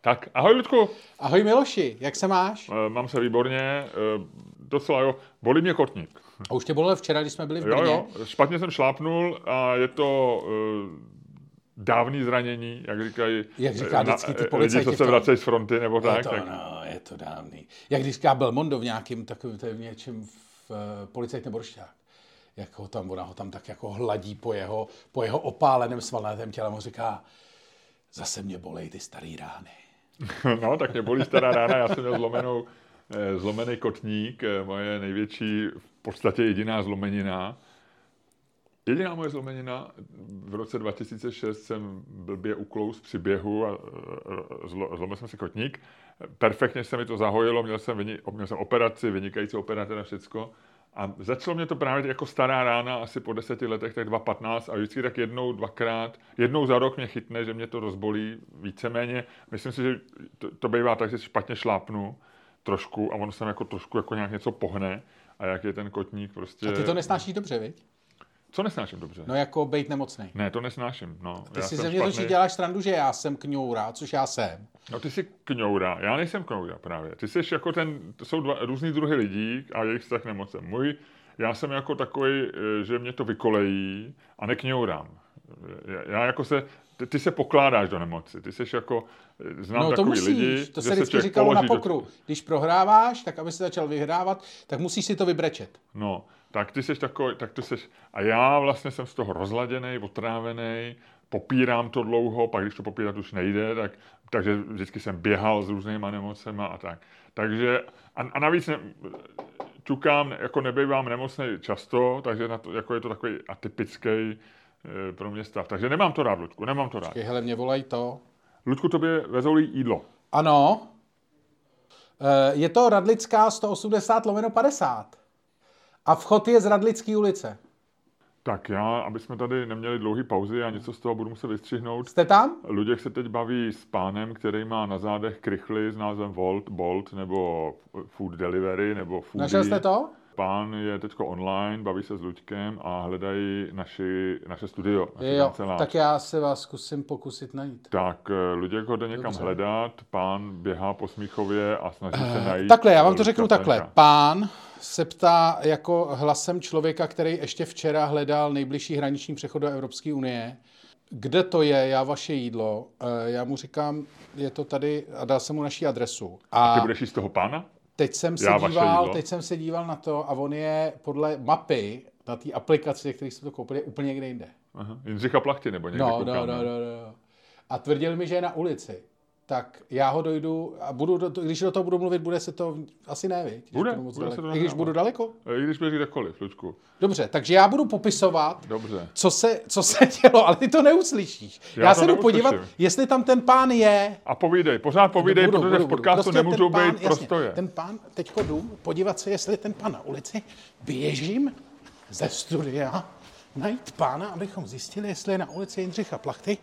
Tak, ahoj Ludku. Ahoj Miloši, jak se máš? E, mám se výborně, e, docela jo, bolí mě kotník. A už tě bolel včera, když jsme byli v Brně. Jo, jo, špatně jsem šlápnul a je to e, dávný zranění, jak říkají jak říká vždycky ty lidi, co se vracejí z fronty, nebo je tak. To, tak. No, je to dávný. Jak když říká Belmondo v nějakým takovým, to je v něčem v uh, policajt boršťák. Jak ho tam, ona ho tam tak jako hladí po jeho, po jeho opáleném svalnatém těle, mu říká, zase mě bolej ty starý rány. no, tak mě bolí stará rána, já jsem měl zlomenou, zlomený kotník, moje největší, v podstatě jediná zlomenina. Jediná moje zlomenina, v roce 2006 jsem blbě uklous při běhu a zlo, zlomil jsem si kotník. Perfektně se mi to zahojilo, měl jsem, měl jsem operaci, vynikající operace na všecko. A začalo mě to právě jako stará rána, asi po deseti letech, tak 2.15 a vždycky tak jednou, dvakrát, jednou za rok mě chytne, že mě to rozbolí víceméně. Myslím si, že to, to bývá tak, že špatně šlápnu trošku a ono se jako trošku jako nějak něco pohne a jak je ten kotník prostě... A ty to nesnášíš dobře, viď? Co nesnáším dobře? No jako být nemocný. Ne, to nesnáším. No. Ty já si ze mě točí děláš strandu, že já jsem kňoura, což já jsem. No ty jsi kňoura, já nejsem kňoura právě. Ty jsi jako ten, to jsou dva různý druhy lidí a jejich vztah nemocem. Můj, já jsem jako takový, eh, že mě to vykolejí a nekňourám. Já jako se, ty, ty se pokládáš do nemoci. Ty jsi jako, eh, znám no, to musíš, lidi. To se vždycky říkalo na pokru. Do... Když prohráváš, tak aby se začal vyhrávat, tak musíš si to vybrečet. No, tak ty jsi takový, tak ty jsi, a já vlastně jsem z toho rozladěný, otrávený, popírám to dlouho, pak když to popírat už nejde, tak, takže vždycky jsem běhal s různýma nemocema a tak. Takže, a, a navíc ne, čukám, jako nebývám nemocný často, takže na to, jako je to takový atypický e, pro mě stav. Takže nemám to rád, Ludku, nemám to rád. Počkej, hele, mě volaj to. Ludku, tobě vezou jídlo. Ano. E, je to Radlická 180 lomeno 50. A vchod je z Radlické ulice. Tak já, aby jsme tady neměli dlouhé pauzy a něco z toho budu muset vystřihnout. Jste tam? Luděk se teď baví s pánem, který má na zádech krychly s názvem Volt, Bolt nebo Food Delivery nebo Foodie. Našel jste to? Pán je teď online, baví se s Luďkem a hledají naši, naše studio. Naši jo, tak já se vás zkusím pokusit najít. Tak eh, Luděk ho jde někam Dobře. hledat, pán běhá po Smíchově a snaží se najít. Takhle, já vám to řeknu takhle. Pán se ptá jako hlasem člověka, který ještě včera hledal nejbližší hraniční přechod do Evropské unie. Kde to je, já vaše jídlo? Eh, já mu říkám, je to tady a dal jsem mu naší adresu. A, a ty budeš jíst toho pána? Teď jsem, se díval, teď jsem se díval na to a on je podle mapy na té aplikaci, který jsme to koupili, úplně někde jinde. Aha. Jindřicha Plachty nebo někde no, no, no, no, no. A tvrdil mi, že je na ulici tak já ho dojdu a budu, do, když do toho budu mluvit, bude se to asi ne, viď? Bude, bude daleko. se to I když budu daleko? I když budeš kdekoliv, Lučku. Dobře, takže já budu popisovat, Dobře. Co, se, co se dělo, ale ty to neuslyšíš. Já, já se jdu podívat, jestli tam ten pán je. A povídej, pořád povídej, budu, protože budu, v podcastu prostě nemůžou pán, být jasně, prostoje. Ten pán, teďko jdu podívat se, jestli ten pán na ulici, běžím ze studia, najít pána, abychom zjistili, jestli je na ulici Jindřicha Plachty,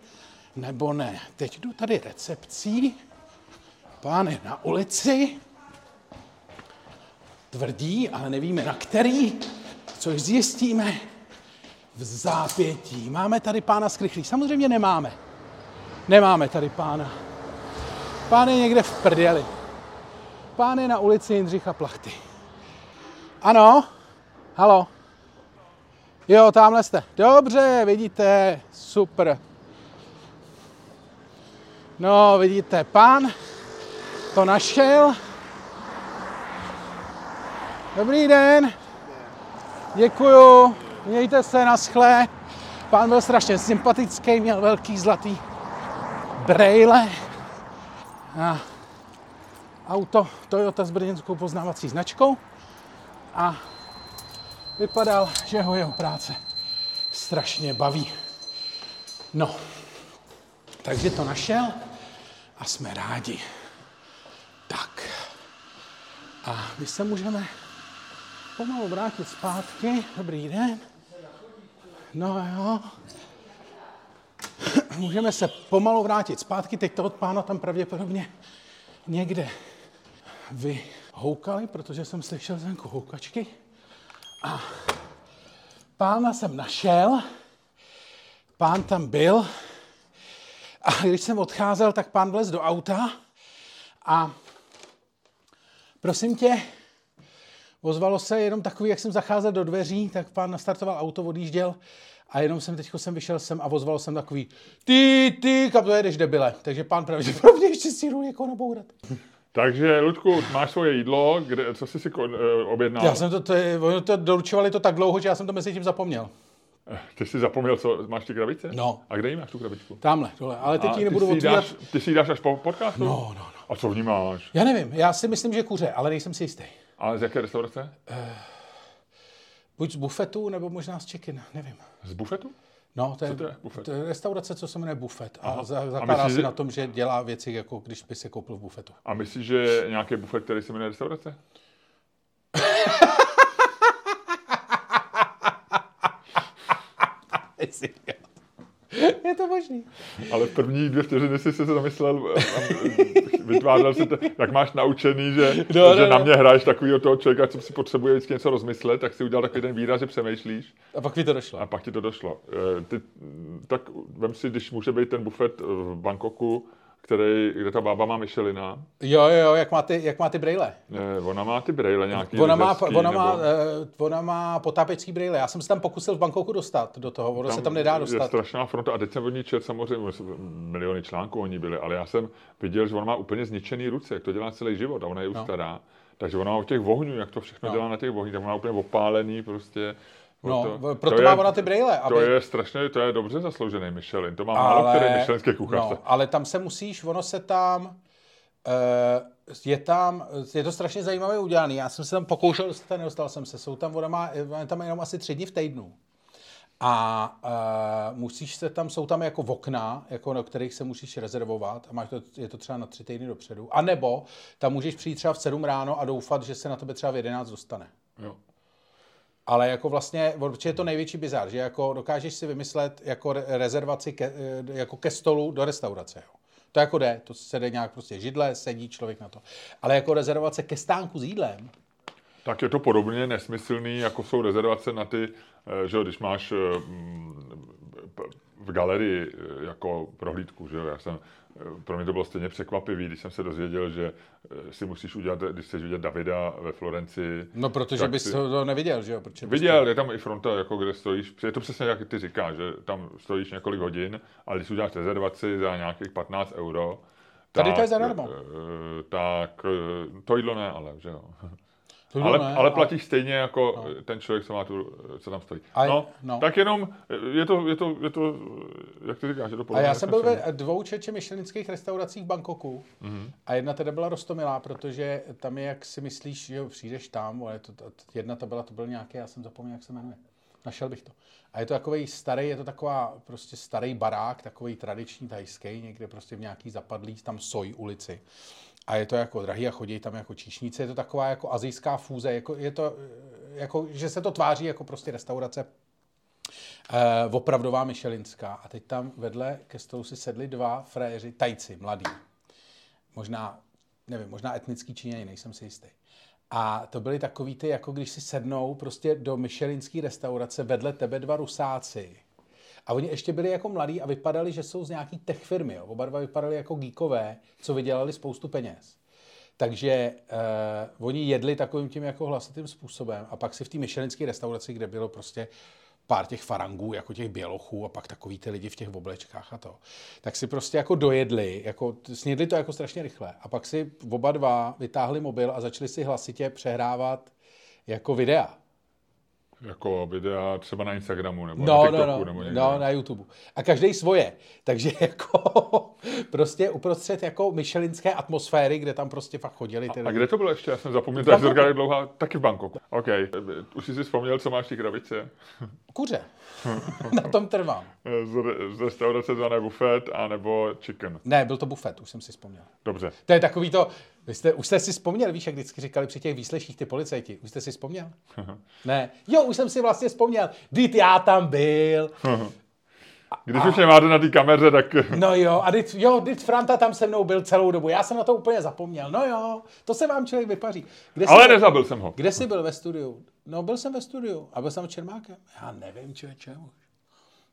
nebo ne. Teď jdu tady recepcí, pán je na ulici, tvrdí, ale nevíme na který, což zjistíme v zápětí. Máme tady pána skrychlý? Samozřejmě nemáme. Nemáme tady pána. Pán je někde v prdeli. Pán je na ulici Jindřicha Plachty. Ano? Halo? Jo, tamhle jste. Dobře, vidíte, super. No, vidíte, pán to našel. Dobrý den. Děkuju. Mějte se na schle. Pán byl strašně sympatický, měl velký zlatý brejle. A auto Toyota s brněnskou poznávací značkou. A vypadal, že ho jeho práce strašně baví. No, takže to našel a jsme rádi. Tak. A my se můžeme pomalu vrátit zpátky. Dobrý den. No jo. Můžeme se pomalu vrátit zpátky. Teď to od pána tam pravděpodobně někde vyhoukali, protože jsem slyšel zvenku houkačky. A pána jsem našel. Pán tam byl, a když jsem odcházel, tak pán vlez do auta A prosím tě, ozvalo se jenom takový, jak jsem zacházel do dveří, tak pán nastartoval auto, odjížděl a jenom jsem teď jsem vyšel sem a ozval jsem takový ty, ty, kam to jedeš, debile. Takže pán pravděpodobně ještě si jdu někoho nabourat. Takže, Ludku, máš svoje jídlo, kde, co jsi si eh, objednal? Já jsem to, to, to doručovali to tak dlouho, že já jsem to mezi tím zapomněl. Ty jsi zapomněl, co máš ty krabice? No. A kde jí máš tu krabičku? Tamhle, dole. Ale teď ji nebudu ty otvírat. dáš, ty si ji dáš až po podcastu? No, no, no. A co v ní máš? Já nevím, já si myslím, že kuře, ale nejsem si jistý. A z jaké restaurace? Buď z bufetu, nebo možná z chicken, nevím. Z bufetu? No, to je, to je bufet? To je restaurace, co se jmenuje bufet. A Aha. za- zakládá se že- na tom, že dělá věci, jako když by se koupil v bufetu. A myslíš, že nějaký bufet, který se jmenuje restaurace? Je to možný. Ale v první dvě vteřiny jsi se zamyslel, a vytvářel si to, jak máš naučený, že, No, že no, na no. mě hraješ takového toho člověka, co si potřebuje vždycky něco rozmyslet, tak si udělal takový ten výraz, že přemýšlíš A pak mi to došlo. a pak ti to došlo. Eh, Ty, tak vem si, když může být ten bufet v Bangkoku, který, kde ta bába má Michelina, Jo, jo, jo, jak má ty, jak má ty brejle. eh, ona má ty brejle nějaký Ona má, ona, má, nebo- eh, ona má potápěcí brýle. Já jsem se tam pokusil v Bangkoku dostat do toho, ono se tam nedá Je dostat. strašná fronta a teď jsem od ní čet samozřejmě, miliony článků o ní byly, ale já jsem viděl, že ona má úplně zničený ruce, jak to dělá celý život a ona je už No. stará. Takže ona má u těch vohňů, jak to všechno No. dělá na těch vohních, tak ona má úplně opálený prostě. No, to, proto to má je, ona ty brýle. To je strašně, to je dobře zasloužený Michelin, to má málo ale, který myšlenský kuchař. no, ale tam se musíš, ono se tam, uh, je tam, je to strašně zajímavě udělaný. Já jsem se tam pokoušel dostat a nedostal jsem se. Jsou tam, ona má, tam jenom asi tři dny v týdnu. A uh, musíš se tam, jsou tam jako okna, jako na kterých se musíš rezervovat a máš to, je to třeba na tři týdny dopředu. A nebo tam můžeš přijít třeba v 7 ráno a doufat, že se na tebe třeba v 11 dostane. Jo. Ale jako vlastně, je to největší bizar, že jako dokážeš si vymyslet jako re- rezervaci ke, eh, jako ke stolu do restaurace. Jo. To jako jde, to se jde nějak prostě židle, sedí člověk na to. Ale jako rezervace ke stánku s jídlem, Tak je to podobně nesmyslný, jako jsou rezervace na ty, eh, že když máš eh, mm, v galerii jako prohlídku, že já jsem, pro mě to bylo stejně překvapivý, když jsem se dozvěděl, že eh, si musíš udělat, když chceš vidět Davida ve Florenci. no protože bys si- to, to neviděl, že jo? Protože bys Viděl, je tam i fronta, jako kde stojíš, je to přesně jak ty říkáš, že tam stojíš několik hodin, ale když uděláš rezervaci za nějakých 15 euro, Tady to tak, je zadarmo. eh, Tak eh, to jídlo ne, ale že jo. To Ale, ne, ale platíš stejně jako ten člověk, co má tu, co tam stojí. A- no, no. tak jenom, je to, je to, je to, jak ty říkáš, je to A podobné já jsem byl ve dvou čeče myšlenických restauracích v Bangkoku Mhm. a jedna teda byla rostomilá, protože tam je, jak si myslíš, že přijdeš tam, ale to, jedna to byla, to byl nějaký, já jsem zapomněl, jak se jmenuje. Našel bych to. A je to takový starý, je to taková prostě starý barák, takový tradiční tajský, někde prostě v nějaký zapadlý, tam soj ulici. A je to jako drahý a chodí tam jako číšníci. Je to taková jako azijská fúze, jako, je to, eh, jako, že se to tváří jako prostě restaurace Uh, opravdová Michelinská. A teď tam vedle ke stolu si sedli dva fréři, tajci, mladí. Možná, nevím, možná etnický Číňani, nejsem si jistý. A to byly takový ty, jako když si sednou prostě do Michelinské restaurace vedle tebe dva rusáci. A oni ještě byli jako mladí a vypadali, že jsou z nějaký tech firmy. Jo. Oba dva vypadali jako geekové, co vydělali spoustu peněz. Takže uh, oni jedli takovým tím jako hlasitým způsobem a pak si v té Michelinské restauraci, kde bylo prostě pár těch farangů, jako těch bělochů a pak takový ty lidi v těch oblečkách a to, tak si prostě jako dojedli, jako snědli to jako strašně rychle a pak si oba dva vytáhli mobil a začali si hlasitě přehrávat jako videa. Jako videa třeba na Instagramu nebo No, na no, TikToku no, nebo někde. no, na YouTube. A každý svoje. Takže jako prostě uprostřed jako myšelinské atmosféry, kde tam prostě fakt chodili ty A lidi. kde to bylo ještě? Já jsem zapomněl, to jak dlouhá, taky v Bangkoku. OK, už jsi si vzpomněl, co máš v té? Kuře. na tom trvám. Z, z restaurace zvané Buffet, anebo Chicken. Ne, byl to bufet, už jsem si vzpomněl. Dobře. To je takový to, vy jste, už jste si vzpomněl, víš, jak vždycky říkali při těch výsleších ty policajti, už jste si vzpomněl? ne, jo, už jsem si vlastně vzpomněl, Vždyť já tam byl, Když už mě máte na té kameře, tak no jo, a dit, jo, dit Franta tam se mnou byl celou dobu, já jsem na to úplně zapomněl, no jo, to se vám člověk vypaří. Kde jsi Ale byl- nezabil jsem ho. Kde jsi byl ve studiu? No, byl jsem ve studiu. A byl jsem Čermákem? Já nevím, člověče už.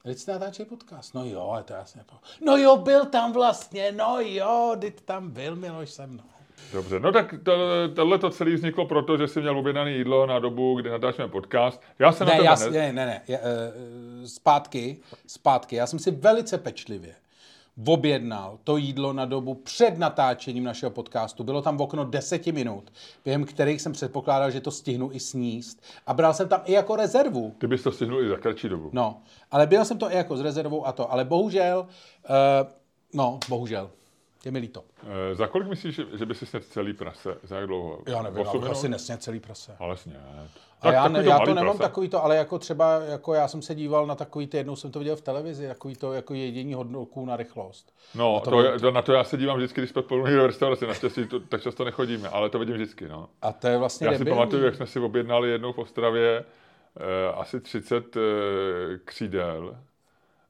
Teď jste natáčeli podcast. No jo, ale to já nepo... No jo, byl tam vlastně, no jo, teď tam byl Miloš se mnou. Dobře, no tak to, tohle to celé vzniklo proto, že jsi měl objednané jídlo na dobu, kdy natáčíme podcast. Já se Ne, na já, tebe ne, ne, ne, já, eh, zpátky, zpátky. Já jsem si velice pečlivě objednal to jídlo na dobu před natáčením našeho podcastu. Bylo tam v okno 10 minut, během kterých jsem předpokládal, že to stihnu i sníst. A bral jsem tam i jako rezervu. Ty bys to stihnul i za kratší dobu. No, ale byl jsem to i jako s rezervou a to. Ale bohužel, uh, no, bohužel, je mi líto. E, za kolik myslíš, že, že by si snědl celý prase? Za jak dlouho? Já nevím, minut? asi nesněl celý prase. Ale sněd. A já, ne, takový já to nemám prase. takový to, ale jako třeba, jako já jsem se díval na takový ty, jednou jsem to viděl v televizi, takový to jako jedění hodnoků na rychlost. No, to to, je, to, na to já se dívám vždycky, když někde v restauraci. Naštěstí to, tak často nechodíme, ale to vidím vždycky. No. A to je vlastně Já si debilní. pamatuju, jak jsme si objednali jednou v Ostravě eh, asi 30 eh, křídel,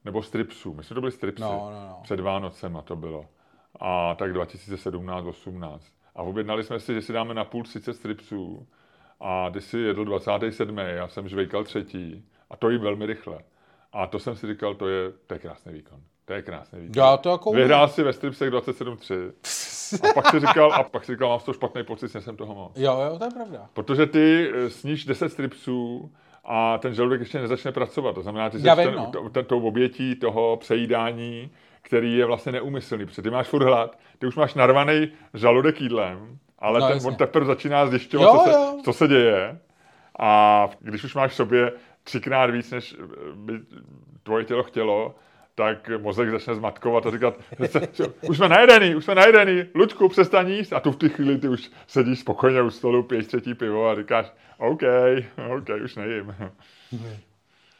nebo stripsů. Myslím, že to byly stripsy. No, no, no. Před Vánocema to bylo. A tak 2017-18. A objednali jsme si, že si dáme na půl 30 stripsů. A ty si jedl 27. Já jsem žvejkal třetí. A to jí velmi rychle. A to jsem si říkal, to je, to je krásný výkon. To je krásný výkon. Já to jako. Vyhrál si ve stripsech 27-3. A pak si říkal, a pak si říkal, mám z toho špatný pocit, jsem toho moc. Jo, jo, to je pravda. Protože ty eh, sníš 10 stripsů a ten žaludek ještě nezačne pracovat. To znamená, ty jsi ten, no. tou obětí toho přejídání, který je vlastně neumyslný, protože ty máš furt hlad, ty už máš narvaný žaludek jídlem, ale No, ten, jasně. on teprve začíná zjišťovat, Jo, co, se, jo. co se děje. A když už máš v sobě třikrát víc, než eh, by tvoje tělo chtělo, tak mozek začne zmatkovat a říkat, už jsme najedený, už jsme najedený, Luďku, přestaň jíst. A tu v té chvíli ty už sedíš spokojeně u stolu, piješ třetí pivo a říkáš, OK, OK, už nejím.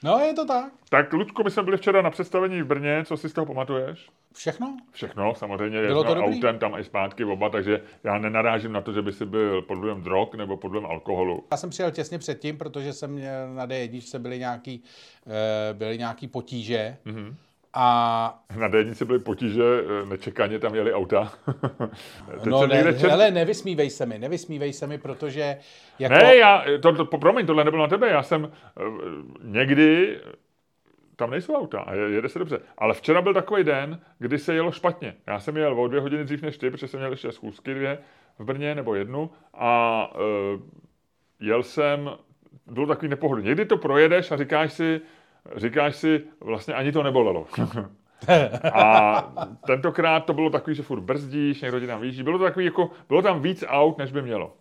No, je to tak. Tak, Luďku, my jsme byli včera na představení v Brně, co si z toho pamatuješ? Všechno? Všechno, samozřejmě, Bylo to dobrý? autem tam i zpátky oba, takže já nenarážím na to, že by si byl pod vlivem drog nebo pod vlivem alkoholu. Já jsem přijel těsně předtím, protože jsem měl na D1 byly nějaký, eh, byly nějaký potíže. Mhm. Mm-hmm. A Na D1 byly potíže, eh, nečekaně tam jeli auta. Teď no, ne, četl- hele, nevysmívej se mi, nevysmívej se mi, protože jako... Ne, já, to, to, promiň, tohle nebylo na tebe, já jsem eh, někdy, tam nejsou auta a je- jede se dobře, ale včera byl takový den, kdy se jelo špatně. Já jsem jel o dvě hodiny dřív než ty, protože jsem měl ještě schůzky dvě v Brně, nebo jednu, a uh, jel jsem, bylo takový nepohodlný. Někdy to projedeš a říkáš si, říkáš si, vlastně ani to nebolelo. A tentokrát to bylo takový, že furt brzdíš, někdo ti tam výjíždí. Bylo to takový, jako, bylo tam víc aut, než by mělo.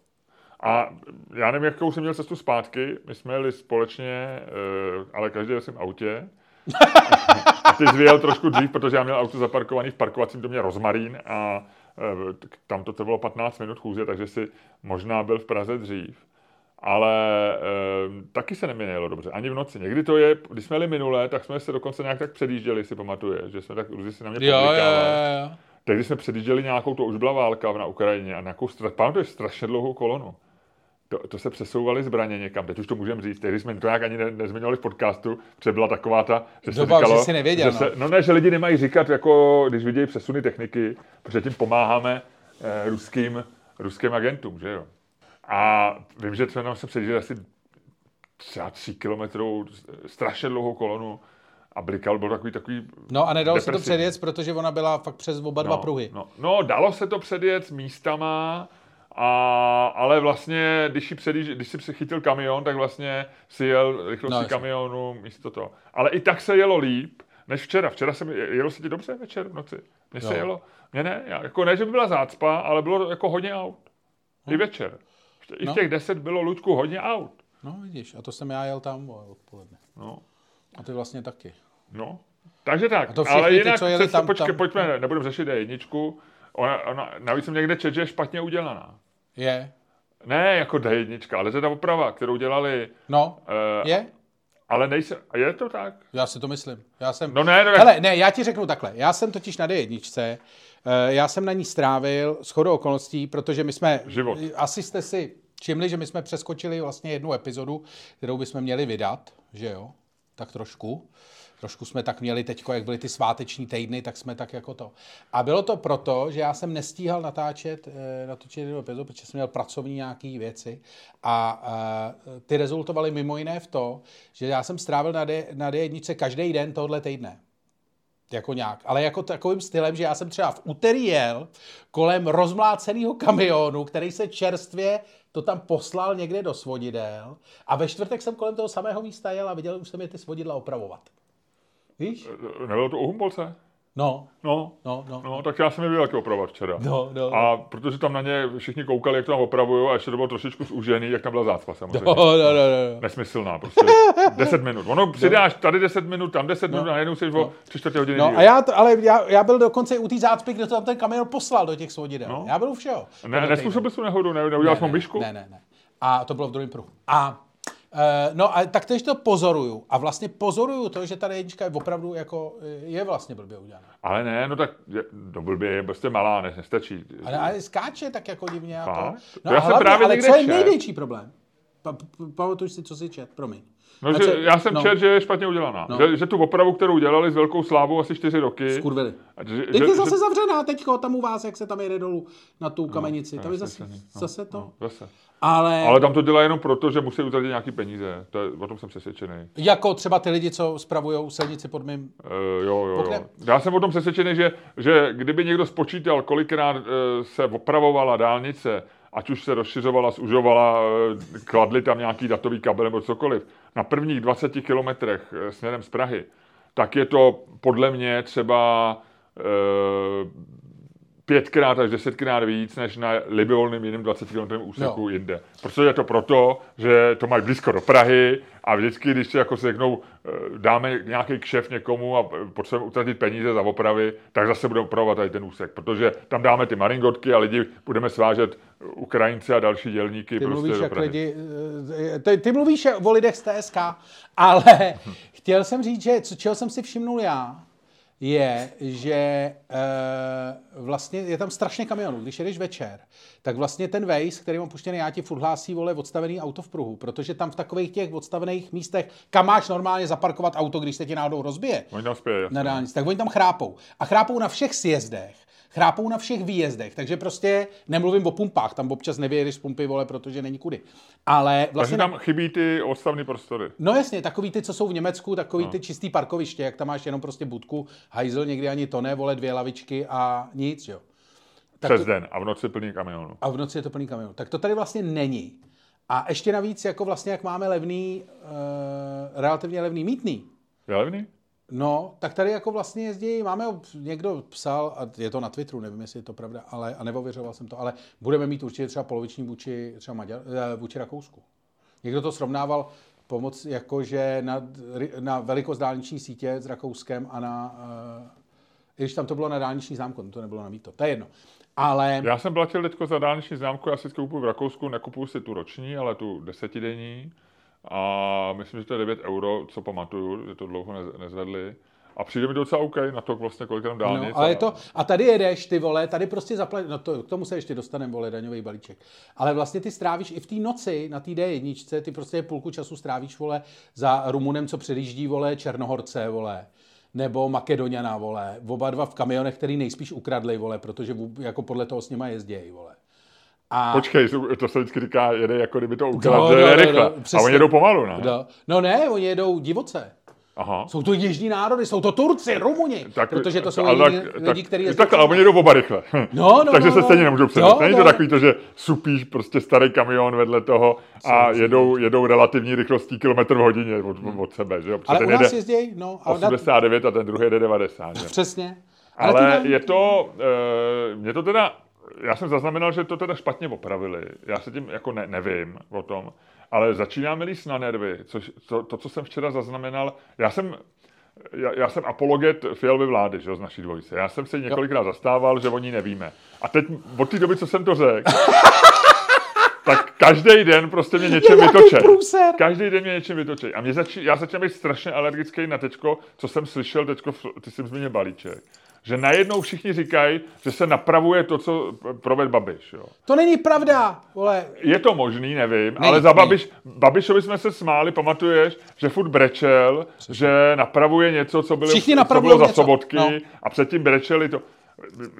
A já nevím, jakou jsem měl cestu zpátky. My jsme jeli společně, eh, ale každý ve svém autě. A ty jsi trošku dřív, protože já měl auto zaparkovaný v parkovacím domě Rozmarín a eh, tam to trvalo 15 minut chůze, takže si možná byl v Praze dřív. Ale e, taky se neměnilo dobře, ani v noci. Někdy to je, když jsme jeli minule, tak jsme se dokonce nějak tak předjížděli, si pamatuješ, že jsme tak různě si na mě Jo, jo, podlikávali. jo, jo. Tak když jsme předjížděli nějakou, to už byla válka na Ukrajině a nějakou, pamatuješ, strašně dlouhou kolonu. To, to se přesouvali zbraně někam, teď už to můžeme říct, tehdy jsme to nějak ani ne, nezmiňovali v podcastu, protože byla taková ta, že se Doba, říkalo, že jsi nevěděl, že se, no ne, že lidi nemají říkat, jako když vidějí přesuny techniky, protože tím pomáháme eh, ruským, ruským agentům, že jo. A vím, že jsme se předjížděli asi třeba tři kilometrů, strašně dlouhou kolonu a blikal byl takový, takový No a nedalo se to depresivní. předjet, protože ona byla fakt přes oba dva pruhy. No, no, dalo se to předjet místama, a, ale vlastně, když si, předjíž, když si chytil kamion, tak vlastně si jel rychlostí No, no, kamionu místo toho. Ale i tak se jelo líp, než včera. Včera jsem, jelo se ti dobře večer v noci? Mně se jelo, mně ne, já, jako ne, že by byla zácpa, ale bylo jako hodně aut. I večer. I v No. těch deset bylo, Luďku, hodně aut. No vidíš, a to jsem já jel tam odpoledne. No, A ty vlastně taky. no. Takže tak, A to ale ty, jinak, co jeli cesta, tam- počkej, tam- pojďme, nebudeme řešit jedničku. Ona, ona, navíc jsem někde čet, že je špatně udělaná. Je. Ne jako D1, ale to je ta oprava, kterou dělali. No, Uh, je. Ale nejsem, je to tak? Já si to myslím. Já jsem... No ne, no, Hele, ne, já ti řeknu takhle. Já jsem totiž na D1, eh, já jsem na ní strávil shodou okolností, protože my jsme... Život. Asi jste si všimli, že my jsme přeskočili vlastně jednu epizodu, kterou bychom měli vydat, že jo? Tak trošku. Trošku jsme tak měli teď, jak byly ty sváteční týdny, tak jsme tak jako to. A bylo to proto, že já jsem nestíhal natáčet, eh, natočit jednu epizodu, protože jsem měl pracovní nějaké věci a eh, ty rezultovaly mimo jiné v to, že já jsem strávil na, D, na D1 každý den tohle týdne. Jako nějak, ale jako takovým stylem, že já jsem třeba v úterý jel kolem rozmláceného kamionu, který se čerstvě to tam poslal někde do svodidel a ve čtvrtek jsem kolem toho samého místa jel a viděl už jsem je ty svodidla opravovat. Víš? Nebylo to u Humbolce? No, No, no, no. no, tak já jsem je viděl taky opravovat včera. No, no. A protože tam na ně všichni koukali, jak to tam opravují, a ještě to bylo trošičku zúžený, jak tam byla zácpa samozřejmě. No, no, no, no. Nesmyslná, prostě 10 minut. Ono přidáš tady 10 minut, tam 10 minut a najednou jsi o 3 čtvrtě hodiny No díl. a já, to, ale já, já byl dokonce u té zácpy, kde to tam ten kamion poslal do těch svodidel. No. Já byl u všeho. Ne, nespůsobil jsi tu nehodu, ne, neudělal jsi ne, mu myšku? ne, ne, ne. A to bylo v druhém pruhu. A no a tak tež to pozoruju. A vlastně pozoruju to, že ta jednička je opravdu jako, je vlastně blbě udělaná. Ale ne, no tak no blbě je prostě malá, ne, nestačí. Ale, ale skáče tak jako divně. Jako. Fakt? No To já a jsem hlavně, právě ale co je největší problém? Pa, pa, pamatuješ si, co si čet, promiň. No, že, co- já jsem no. čet, že je špatně udělaná. No. Že, že, tu opravu, kterou dělali s velkou slávou asi čtyři roky. Skurvili. a Že, Teď je zase zavřená, teďko, tam u vás, jak se tam jede dolů na tu kamenici. tam je zase, no, zase to. No, zase. Ale, Ale tam to dělá jenom proto, že musí utratit nějaký peníze. To je, o tom jsem přesvědčený. jako třeba ty lidi, co spravují silnici pod mým... Uh, jo, jo, jo. Já jsem o tom přesvědčený, že, že kdyby někdo spočítal, kolikrát uh, se opravovala dálnice, ať už se rozšiřovala, zužovala, uh, kladli tam nějaký datový kabel nebo cokoliv, na prvních 20 kilometrech uh, směrem z Prahy, tak je to podle mě třeba uh, pětkrát až desetkrát víc, než na libovolném jiném 20 km úseku No. jinde. Protože je to proto, že to mají blízko do Prahy a vždycky, když si jako se řeknou, eh, dáme nějaký kšef někomu a potřebujeme utratit peníze za opravy, tak zase budeme opravovat tady ten úsek. Protože tam dáme ty maringotky a lidi budeme svážet Ukrajinci a další dělníky Ty prostě mluvíš jak lidi, eh, ty, ty mluvíš o lidech z TSK, ale chtěl jsem říct, že co, čeho jsem si všimnul já, je, že e, vlastně je tam strašně kamionů. Když jedeš večer, tak vlastně ten Waze, který mám puštěný, já ti furt hlásí, vole, odstavený auto v pruhu, protože tam v takových těch odstavených místech, kam máš normálně zaparkovat auto, když se ti náhodou rozbije, Oni tam jasně. na dálnici, tak oni tam chrápou. A chrápou na všech sjezdech. Chrápou na všech výjezdech, takže prostě nemluvím o pumpách, tam občas nevyjedeš z pumpy, vole, protože není kudy. Ale Takže vlastně... tam chybí ty odstavné prostory. No jasně, takový ty, co jsou v Německu, takový no. ty čistý parkoviště, jak tam máš jenom prostě budku, hajzl, někdy ani to ne, vole, dvě lavičky a nic, jo. Tak Přes to, den a v noci plný kamionů. a v noci je to plný kamionů. Tak to tady vlastně není. A ještě navíc, jako vlastně, jak máme levný, uh, relativně levný mítný, Je levný? No, tak tady jako vlastně jezdí, máme, někdo psal, a je to na Twitteru, nevím, jestli je to pravda, ale, a neověřoval jsem to, ale budeme mít určitě třeba poloviční vůči, třeba Maďar, eh, vůči Rakousku. Někdo to srovnával pomoc jakože na, na velikost dálniční sítě s Rakouskem a na, uh, i když tam to bylo na dálniční známku, to nebylo na mýto, to je jedno. Ale Já jsem platil teďko za dálniční známku, já si kupuju v Rakousku, nekupuju si tu roční, ale tu desetidenní. A myslím, že to je 9 euro, co pamatuju, že to dlouho nez- nezvedli. A přijde mi docela OK na to vlastně, kolik tam dálnic. No, ale a- je to, a tady jedeš, ty vole, tady prostě zaplatí, no to, k tomu se ještě dostaneme, vole, daňový balíček. Ale vlastně ty strávíš i v té noci, na té D1, ty prostě půlku času strávíš, vole, za Rumunem, co předjíždí, vole, Černohorce, vole, nebo Makedoniana, vole, oba dva v kamionech, který nejspíš ukradli, vole, protože jako podle toho s nima jezdějí, vole. A, Počkej, jsou- to se vždycky říká, jede jako kdyby to No, ukradl, no, no, rychle. no, a přesně. oni jedou pomalu, ne? no, no ne, oni jedou divoce. Aha. Jsou to jižní národy, jsou to Turci, Rumuni, protože to jsou ale lidi, tak- lidi, tak- kteří Takhle, ale oni jedou oba rychle. No, no, Takže no, se no. stejně nemůžou předjet. Jo, Není to no. takový to, že supíš prostě starý kamion vedle toho a jedou, jedou relativní rychlostí kilometr v hodině od, od sebe, že? Protože Ale ten u nás jezdí, no, ale na, 89 a ten druhý jede 90. Že? přesně. Ale dálnice- je to, e, mě to teda, já jsem zaznamenal, že to teda špatně opravili. Já se tím jako ne, nevím o tom, ale začíná mi líst na nervy, což, to, to, co jsem včera zaznamenal, já jsem, já, já jsem apologet Fialovy vlády, že jo, z naší dvojice. Já jsem se několikrát zastával, že o ní nevíme. A teď od té doby, co jsem to řekl, tak každý den prostě mě něčem vytočej. Každý den mě něčem vytočej. A mě začí, já začínám být strašně alergický na teďko, co jsem slyšel teďko, ty jsi zmínil balíček. Že najednou všichni říkají, že se napravuje to, co proved Babiš. Jo. To není pravda, vole. Je to možný, nevím, Není, ale za. Babiš, Babišovi jsme se smáli, pamatuješ, že furt brečel, že napravuje něco, co bylo, Všichni co bylo za něco, sobotky no. a předtím brečeli to.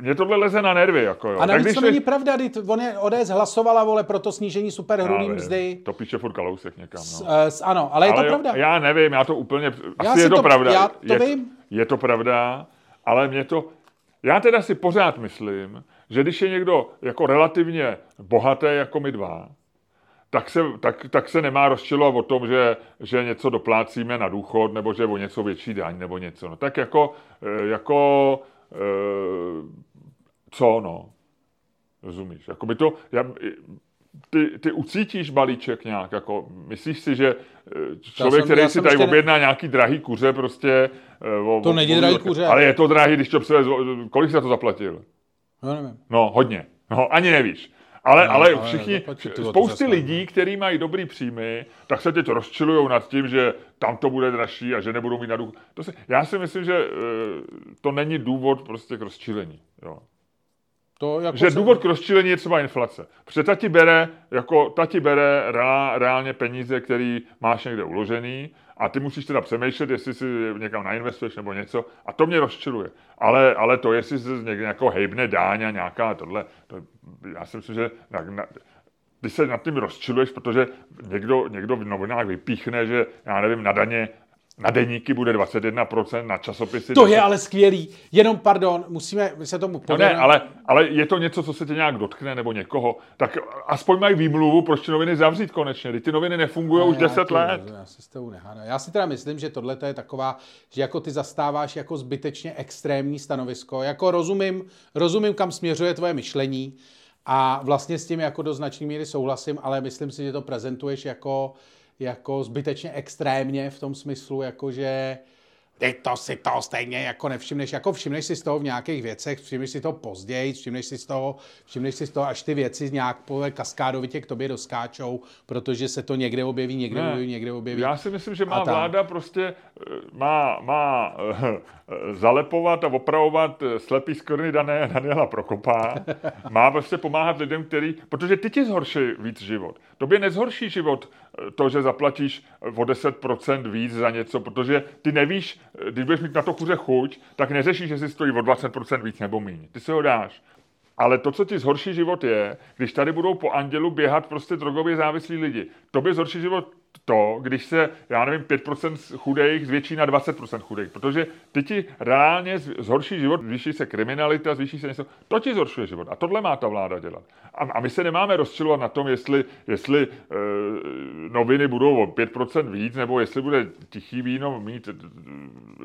Mně tohle leze na nervy. Jako, jo. A navíc když to není pravda, teď on je ODS hlasovala, vole, pro to snížení superhrubý Já mzdy. To píše furt Kalousek někam. No. S, eh, s, ano, ale je to Ale jo, pravda. Já nevím, já to úplně... Asi si je to, to- pravda. já to je, vím. Je to pravda, ale mě to... Já teda si pořád myslím, že když je někdo jako relativně bohatý, jako my dva, tak se, tak, tak se nemá rozčilovat o tom, že, že něco doplácíme na důchod, nebo že o něco větší daň, nebo něco. No tak jako, jako e, co no, rozumíš? Jako by to, já, ty, ty ucítíš balíček nějak, jako myslíš si, že eh, člověk, který si tady objedná ne... nějaký drahý kuře, prostě... O, to není drahý kuře. Ale je to drahý, když to přivez, kolik jsi to zaplatil? No nevím. No, hodně. No, ani nevíš. Ale, no, ale všichni, ale spousty lidí, kteří mají dobrý příjmy, tak se teď rozčilují nad tím, že tam to bude dražší a že nebudou mít na duch. To se, já si myslím, že uh, to není důvod prostě k rozčilení. Jo. To jako že se... důvod k rozčilení je třeba inflace. Protože ta ti bere, jako, ta ti bere reálně peníze, které máš někde uložený a ty musíš teda přemýšlet, jestli si někam nainvestuješ nebo něco a to mě rozčiluje. Ale, ale to, jestli se někde nějakou hejbne dáň a nějaká tohle, to, já si myslím, že na, na, když se nad tím rozčiluješ, protože někdo, někdo v novinách vypíchne, že já nevím, na daně na deníky bude 21%, na časopisy... To 20... je ale skvělý. Jenom, pardon, musíme se tomu povědět. No ne, ale, ale je to něco, co se tě nějak dotkne nebo někoho, tak aspoň mají výmluvu, proč ty noviny zavřít konečně. ty noviny nefungují už 10 tě, let. Já si s tebou nehádám. Já si teda myslím, že tohle je taková, že jako ty zastáváš jako zbytečně extrémní stanovisko. Jako rozumím, rozumím, kam směřuje tvoje myšlení a vlastně s tím jako do značné míry souhlasím, ale myslím si, že to prezentuješ jako jako zbytečně extrémně v tom smyslu, jako že ty to si to stejně jako nevšimneš, jako všimneš si z toho v nějakých věcech, všimneš si to později, všimneš si z toho, všimneš si z toho, až ty věci nějak po kaskádovitě k tobě doskáčou, protože se to někde objeví, někde ne, objeví, někde objeví. Já si myslím, že má vláda prostě, eh, má, má uh, zalepovat a opravovat slepý skvrny dané Daniela Prokopa, má prostě pomáhat lidem, který, protože ty ti zhorší víc život. Tobě nezhorší život to, že zaplatíš o 10% víc za něco, protože ty nevíš, když budeš mít na to kuře chuť, tak neřešíš, jestli stojí o 20% víc nebo méně. Ty se ho dáš. Ale to, co ti zhorší život je, když tady budou po andělu běhat prostě drogově závislí lidi. To by zhorší život to, když se, já nevím, 5% chudých zvětší na 20% chudých, protože ty ti reálně zhorší život, zvýší se kriminalita, zvýší se něco, to ti zhoršuje život. A tohle má ta vláda dělat. A, a my se nemáme rozčilovat na tom, jestli, jestli e, noviny budou o 5% víc, nebo jestli bude tichý víno mít e,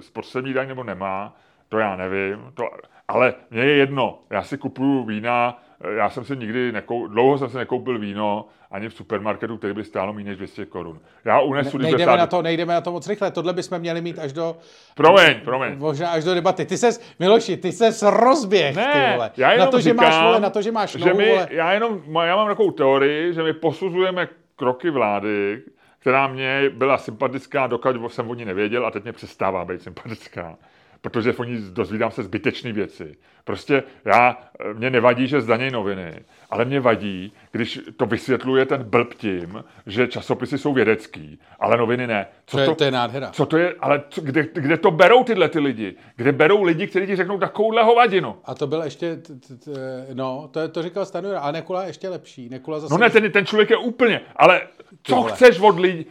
spotřební daň nebo nemá, to já nevím, to, ale mně je jedno, já si kupuju vína, já jsem si nikdy, nekou, dlouho jsem si nekoupil víno, ani v supermarketu, který by stálo méně než 200 korun. Já unesu, ne, nejdeme, na to, nejdeme na to moc rychle, tohle bychom měli mít až do... Promiň, promiň. Možná až do debaty. Ty ses, Miloši, ty ses rozběh, ne, ty vole. Já jenom na to, říkám, že máš, vole, na to, že máš že my, vole. Já jenom, já mám takovou teorii, že my posuzujeme kroky vlády, která mě byla sympatická, dokud jsem o ní nevěděl a teď mě přestává být sympatická protože v ní dozvídám se zbytečné věci. Prostě já, mě nevadí, že zdanějí noviny, ale mě vadí, když to vysvětluje ten blb tím, že časopisy jsou vědecký, ale noviny ne. Co to, je, to je nádhera. Co to je, ale co, kde, kde to berou tyhle ty lidi? Kde berou lidi, kteří ti řeknou takovouhle hovadinu? A to byl ještě, t, t, t, no, to, to říkal Stanura, a Nekula ještě lepší. Nekula zase no ne, ten, ten člověk je úplně, ale co chceš od lidí?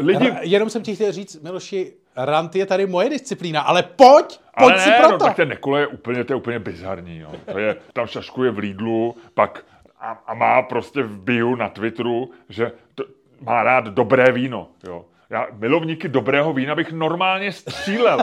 lidi... Jenom jsem ti chtěl říct, Miloši, Rant je tady moje disciplína, ale pojď, pojď ale si ne, proto. No, tak ten Nekula je úplně, to je úplně bizarní. Jo. To je, tam šaškuje v Lidlu, pak a, a má prostě v bio na Twitteru, že to, má rád dobré víno. Jo. Já milovníky dobrého vína bych normálně střílel.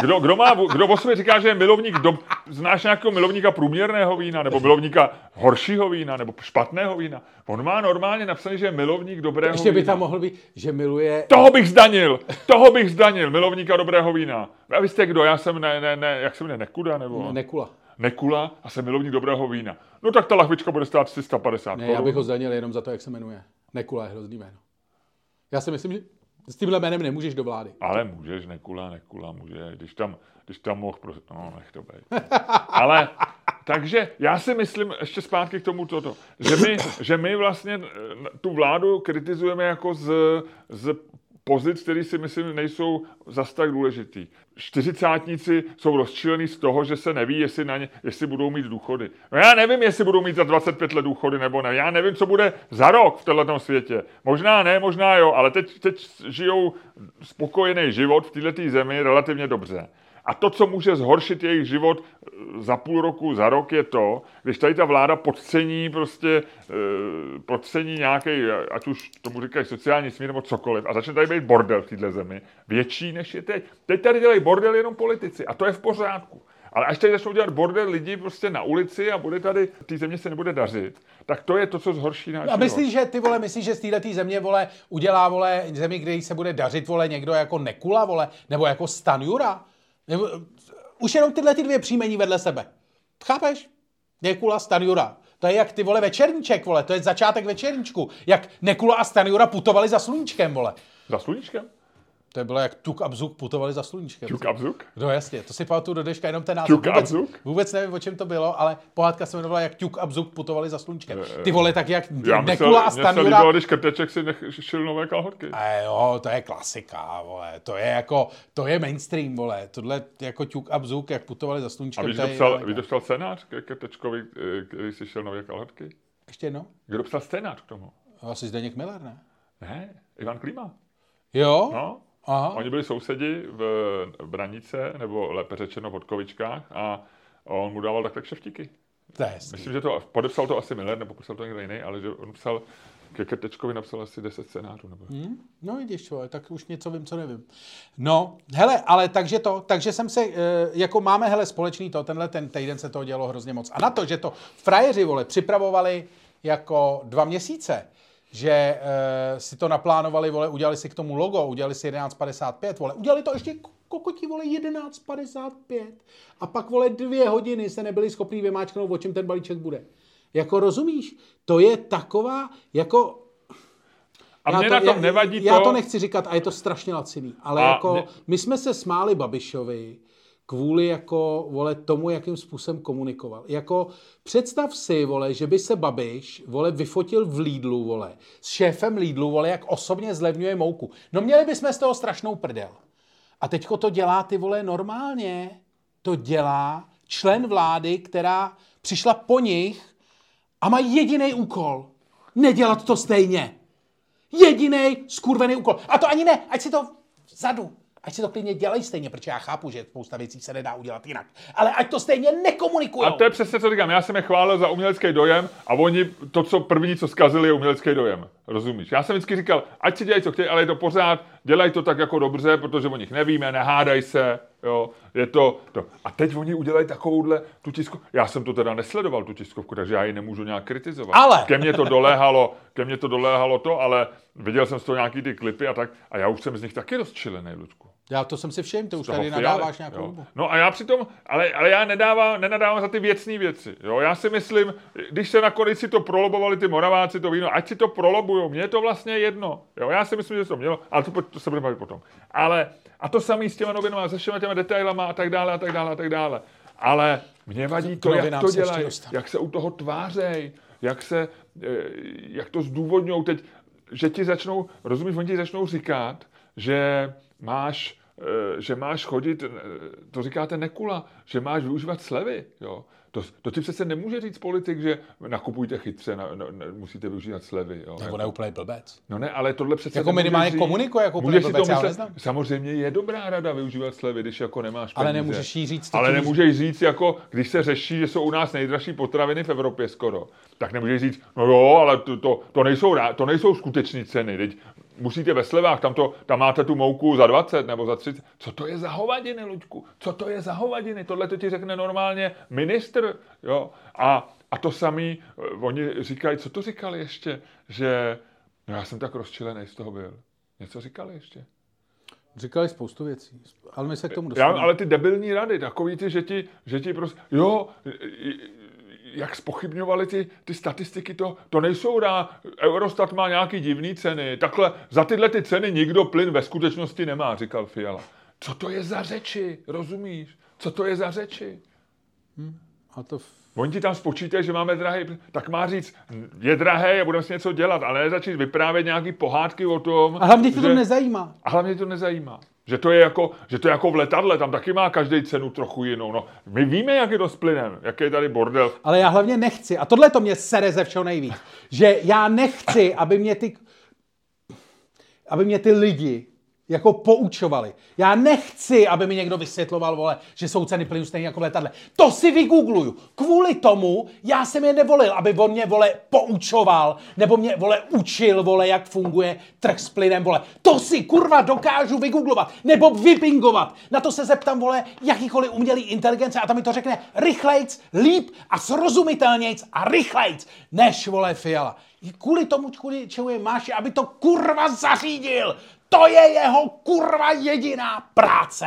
Kdo, kdo, má, kdo o sobě říká, že je milovník, do, znáš nějakého milovníka průměrného vína, nebo milovníka horšího vína, nebo špatného vína? On má normálně napsaný, že je milovník dobrého Ještě by vína. tam mohl být, že miluje... Toho bych zdanil, toho bych zdanil, milovníka dobrého vína. A vy jste kdo? Já jsem, ne, ne, ne, jak se jmenuje, Nekuda? Nebo... Ne, nekula. Nekula a jsem milovník dobrého vína. No tak ta lahvička bude stát 350 Ne, já bych ho zdanil jenom za to, jak se jmenuje. Nekula je hrozný jméno. Já si myslím, že s tímhle jménem nemůžeš do vlády. Ale můžeš, Nekula, Nekula, může. Když tam, když tam mohl, prostě, no, nech to být. Ale, takže já si myslím, ještě zpátky k tomu toto, že my, že my vlastně tu vládu kritizujeme jako z, z pozic, které si myslím nejsou zas tak důležitý. Čtyřicátníci jsou rozčilení z toho, že se neví, jestli, na ně, jestli budou mít důchody. No já nevím, jestli budou mít za 25 let důchody nebo ne. Já nevím, co bude za rok v tomto světě. Možná ne, možná jo, ale teď, teď žijou spokojený život v této zemi relativně dobře. A to, co může zhoršit jejich život eh, za půl roku, za rok, je to, když tady ta vláda podcení prostě, eh, podcení nějaký, ať už tomu říkají sociální smír nebo cokoliv, a začne tady být bordel v této zemi, větší než je teď. Teď tady dělají bordel jenom politici a to je v pořádku. Ale až tady začnou dělat bordel lidi prostě na ulici a bude tady, té země se nebude dařit, tak to je to, co zhorší náš A myslíš, že ty vole, myslíš, že z této země, vole, udělá, vole, zemi, kde se bude dařit, vole, někdo jako Nekula, vole, nebo jako Stanjura? Nebo, už jenom tyhle ty dvě příjmení vedle sebe. Chápeš? Nekula, Stanjura. To je jak ty vole večerníček, vole, to je začátek večerníčku. Jak Nekula a Stanjura putovali za sluníčkem, vole. Za sluníčkem? To bylo jak Tuk a Bzuk putovali za sluníčkem. Tuk a Bzuk? No jasně, to si pamatuju do dneška jenom ten název. Tuk a vůbec, Bzuk? vůbec nevím, o čem to bylo, ale pohádka se jmenovala jak Tuk a Bzuk putovali za sluníčkem. Ty vole, tak jak Já Nekula a Mně se Stanjura... líbilo, když Krteček si nech, šil nové kalhotky. A jo, to je klasika, vole. To je jako, to je mainstream, vole. Tohle jako ťuk a bzuk, jak putovali za A sluníčkem. víš, to kdo je psal, jinak. víš, kdo psal scénář ke Krtečkovi, eh, který si šil nové kalhotky? Ještě jedno? Kdo psal scénář k tomu? Asi Zdeněk Miller, ne? Ne, Ivan Klima. Jo? No, Aha. Oni byli sousedi v Branice, nebo lépe řečeno v Hodkovičkách a on mu dával takhle kšeftíky. To je hezký. Myslím, že to podepsal to asi Miller, nebo psal to někdo jiný, ale že on psal, ke Krtečkovi napsal asi 10 scénářů. Nebo... Hm? No vidíš, vole, tak už něco vím, co nevím. No, hele, ale takže to, takže jsem se, eh, jako máme, hele, společný to, tenhle ten týden se toho dělo hrozně moc. A na to, že to frajeři, vole, připravovali jako dva měsíce, že e, si to naplánovali, vole, udělali si k tomu logo, udělali si 11.55, vole, udělali to ještě kokoti, vole, 11.55 a pak, vole, dvě hodiny se nebyli schopni vymáčknout, o čem ten balíček bude. Jako rozumíš? To je taková, jako A já mě na tom já, nevadí já to... to nechci říkat a je to strašně laciný, ale A jako mě- my jsme se smáli Babišovi kvůli jako, vole, tomu, jakým způsobem komunikoval. Jako představ si, vole, že by se Babiš, vole, vyfotil v Lidlu, vole, s šéfem Lidlu, vole, jak osobně zlevňuje mouku. No měli bychom z toho strašnou prdel. A teďko to dělá ty, vole, normálně. To dělá člen vlády, která přišla po nich a má jediný úkol. Nedělat to stejně. Jediný skurvený úkol. A to ani ne, ať si to vzadu. Ať si to klidně dělají stejně, protože já chápu, že spousta věcí se nedá udělat jinak. Ale ať to stejně nekomunikují. A to je přesně, co říkám. Já jsem je chválil za umělecký dojem a oni to, co první, co zkazili, je umělecký dojem. Rozumíš? Já jsem vždycky říkal, ať si dělají, co chtějí, ale je to pořád, dělají to tak jako dobře, protože o nich nevíme, nehádaj se, jo, je to, to. A teď oni udělají takovouhle tu tiskovku. Já jsem to teda nesledoval, tu tiskovku, takže já ji nemůžu nějak kritizovat. Ale- Ke mně to doléhalo, ke mně to doléhalo to, ale viděl jsem z toho nějaký ty klipy a tak, a já už jsem z nich taky rozčilený, Ludku. Já to jsem si všiml, ty už tady nadáváš nějakou dobu. No a já přitom, ale, ale já nedávám, nenadávám za ty věcné věci. Jo? Já si myslím, když se nakonec si to prolobovali ty Moraváci, to víno, ať si to prolobujou, mně je to vlastně jedno. Jo? Já si myslím, že to mělo, ale to, to se budeme bavit potom. Ale, a to samé s těma novinama, se všema těma detailama a tak dále, a tak dále, a tak dále. Ale mě vadí to, jak to dělají, jak se u toho tvářej, jak se, eh, jak to zdůvodňují teď, že ti začnou, rozumíš, oni ti začnou říkat, že máš, že máš chodit, eh, to říkáte Nekula, že máš využívat slevy, jo. To, to ti přece nemůže říct politik, že nakupujte chytře, na, na, na, musíte využívat slevy. Jo. Nebo ne úplně blbec. No ne, ale tohle přece Jako minimálně komunikuje jako úplně blbec, to já myslet-. Samozřejmě je dobrá rada využívat slevy, když jako nemáš Ale peníze. nemůžeš jí říct Ale nemůžeš říct, jako, když se řeší, že jsou u nás nejdražší potraviny v Evropě skoro, tak nemůžeš říct, no jo, ale to, to, to, nejsou, to nejsou skutečné ceny. Teď musíte ve slevách, tam, to, tam máte tu mouku za 20 nebo za 30. Co to je za hovadiny, Luďku? Co to je za hovadiny? Tohle to ti řekne normálně ministr. Jo? A, a to samý, eh, oni říkají, co to říkali ještě, že no já jsem tak rozčilený z toho byl. Něco říkali ještě? Říkali spoustu věcí, ale my se k tomu Já, dostaneme. ale ty debilní rady, takový ty, že ti, že ti prostě, jo, jak spochybňovali ty, ty statistiky, to, to nejsou rá, Eurostat má nějaký divný ceny, takhle za tyhle ty ceny nikdo plyn ve skutečnosti nemá, říkal Fiala. Co to je za řeči, rozumíš? Co to je za řeči? A to. Oni ti tam spočítají, že máme drahý, tak má říct, je drahé a budeme si něco dělat, ale ne začít vyprávět nějaký pohádky o tom. A hlavně to že- nezajímá. a hlavně to nezajímá. Že to je jako, že to je jako v letadle, tam taky má každý cenu trochu jinou. No, my víme, jak je to s plynem, jaký je tady bordel. Ale já hlavně nechci, a tohle to mě sere ze všeho nejvíc, že já nechci, aby mě ty, aby mě ty lidi jako poučovali. Já nechci, aby mi někdo vysvětloval, vole, že jsou ceny plynu stejně jako v letadle. To si vygoogluju. Kvůli tomu já jsem je nevolil, aby on mě, vole, poučoval, nebo mě, vole, učil, vole, jak funguje trh s plynem, vole. To si, kurva, dokážu vygooglovat, nebo vypingovat. Na to se zeptám, vole, jakýkoliv umělý inteligence a tam mi to řekne rychlejc, líp a srozumitelnějc a rychlejc, než, vole, Fiala. Kvůli tomu, kvůli čemu je máš, aby to kurva zařídil. To je jeho kurva jediná práce.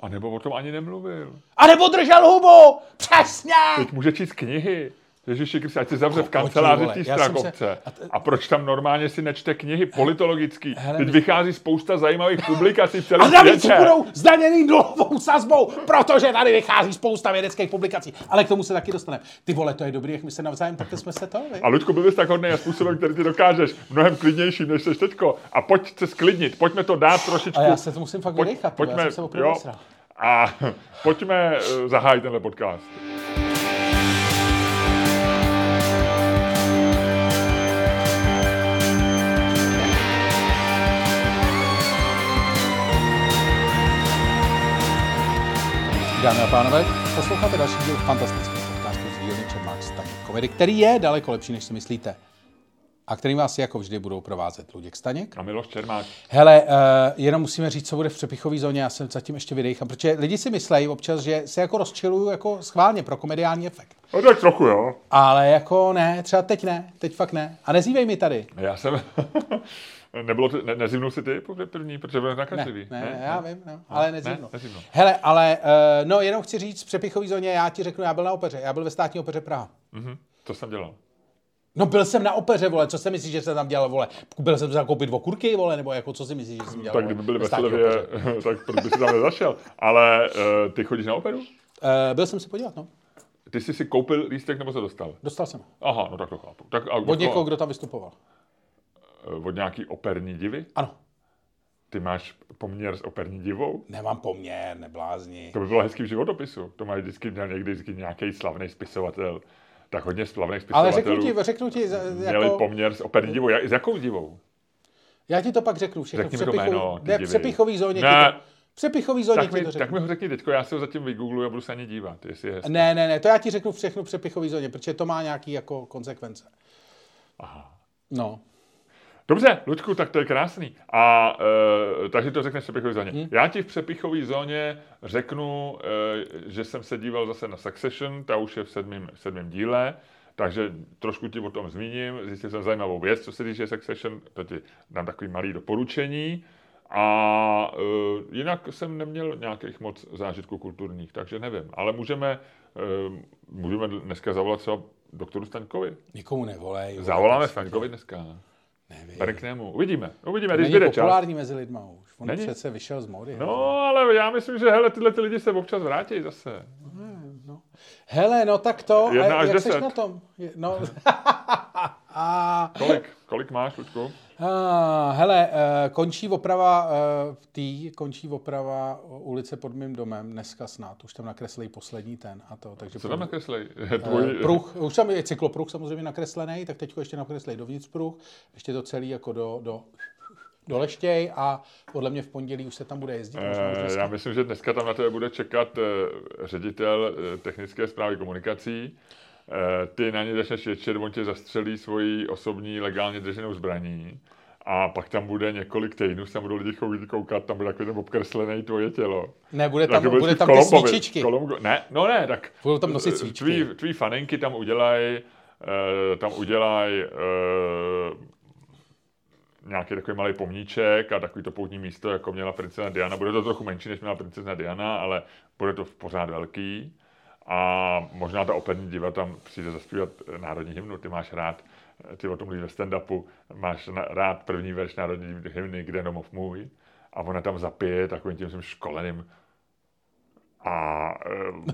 A nebo o tom ani nemluvil. A nebo držel hubu. Přesně. Teď může číst knihy. Ježiši Kriste, ať se zavře v kanceláři té Strakovce. A, a proč tam normálně si nečte knihy politologický? Hele, Teď vychází spousta zajímavých publikací v celém A navíc budou zdaněný dlouhou sazbou, protože tady vychází spousta vědeckých publikací. Ale k tomu se taky dostaneme. Ty vole, to je dobrý, jak my se navzájem, tak jsme se to. Vy? A Luďku, byl bys tak hodný a způsobem, který ty dokážeš, mnohem klidnější, než jsi teďko. A pojď se sklidnit, pojďme to dát trošičku. A já se to musím fakt pojď, vydechat, pojďme, já jsem se jo, A pojďme uh, zahájit tenhle podcast. Dámy a pánové, posloucháte další díl fantastického podcastu z dílny Čermák Staněk který je daleko lepší, než si myslíte. A který vás jako vždy budou provázet Luděk Staněk. A Miloš Čermák. Hele, uh, jenom musíme říct, co bude v přepichové zóně, já jsem zatím ještě vydechám, protože lidi si myslejí občas, že se jako rozčiluju jako schválně pro komediální efekt. No tak trochu, jo. Ale jako ne, třeba teď ne, teď fakt ne. A nezývej mi tady. Já jsem... Nebylo to, ne, nezimnul si ty první, protože byl nakažlivý? Ne, ne, ne, já vím, no, ale nezimnul. Ne, Hele, ale, uh, no, jenom chci říct, v přepichový zóně, já ti řeknu, já byl na opeře, já byl ve státní opeře Praha. Mm-hmm, to jsem dělal. No byl jsem na opeře, vole, co si myslíš, že jsem tam dělal, vole? Byl jsem tam koupit okurky, vole, nebo jako co si myslíš, že jsem dělal? Tak kdyby byli ve Slevě, tak proč by si tam nezašel. Ale uh, ty chodíš na operu? Uh, byl jsem se podívat, no. Ty jsi si koupil lístek nebo se dostal? Dostal jsem. Aha, no tak to chápu. Tak, a Od někoho, kdo tam vystupoval. Eh, od nějaký operní divy? Ano. Ty máš poměr s operní divou? Nemám poměr, neblázni. To by bylo hezký v životopisu. To má vždycky měl někdy vždycky nějaký slavný spisovatel. Tak hodně slavných spisovatelů. Ale řeknu ti, řeknu ti, jako... Měli poměr s operní divou. S jakou divou? Já ti to pak řeknu. Všechno Řekni v, přepichu... jméno, ne, v přepichový zóně. Ne. To... Přepichový zóně tak mi, to řeknu. Tak mi ho řekni teďko, já si ho zatím vygoogluji a budu se ani dívat, jestli je Ne, ne, ne, to já ti řeknu všechno přepichový zóně, protože to má nějaký jako konsekvence. Aha. No. Dobře, Luďku, tak to je krásný. A e, takže to řekneš v přepichové zóně. Hmm. Já ti v přepichové zóně řeknu, e, že jsem se díval zase na Succession, ta už je v sedmém, sedmém díle, takže trošku ti o tom zmíním. Zjistil jsem zajímavou věc, co se týče Succession, to ti dám takový malý doporučení. A e, jinak jsem neměl nějakých moc zážitků kulturních, takže nevím. Ale můžeme, e, můžeme dneska zavolat třeba doktoru Staňkovi. Nikomu nevolej. Zavoláme Staňkovi dneska. Nevím. Berknemu. Uvidíme. Uvidíme, když bude populární čas. mezi lidma už. On Není? přece vyšel z mody. No, hele. ale já myslím, že hele, tyhle ty lidi se občas vrátí zase. No. Hele, no tak to. Jedna a až jak deset. jsi na tom? No. kolik, kolik máš, Luďku? Uh, hele, uh, končí oprava uh, tý, končí oprava ulice pod mým domem, dneska snad, už tam nakreslí poslední ten a to. Takže Co tam nakreslí? Uh, pruh, už tam je cyklopruh samozřejmě nakreslený, tak teď ještě nakreslí dovnitř pruh, ještě to celý jako do, do do Leštěj a podle mě v pondělí už se tam bude jezdit. E, já myslím, že dneska tam na tebe bude čekat ředitel technické zprávy komunikací. E, ty na ně začneš ječet, on tě zastřelí svoji osobní legálně drženou zbraní a pak tam bude několik týdnů, tam budou lidi chodit koukat, tam bude takový ten obkreslený tvoje tělo. Ne, bude tam, bude tam ty svíčičky. Kolombo, ne, no ne, tak. Budou tam nosit svíčky. Tví, tví faninky tam udělají, uh, tam udělají uh, nějaký takový malý pomníček a takový to poutní místo, jako měla princezna Diana. Bude to trochu menší, než měla princezna Diana, ale bude to v pořád velký. A možná ta operní diva tam přijde zaspívat národní hymnu, ty máš rád ty o tom mluvíš ve stand-upu, máš rád první verš národní hymny Kde domov můj a ona tam zapije takovým tím svým školeným a...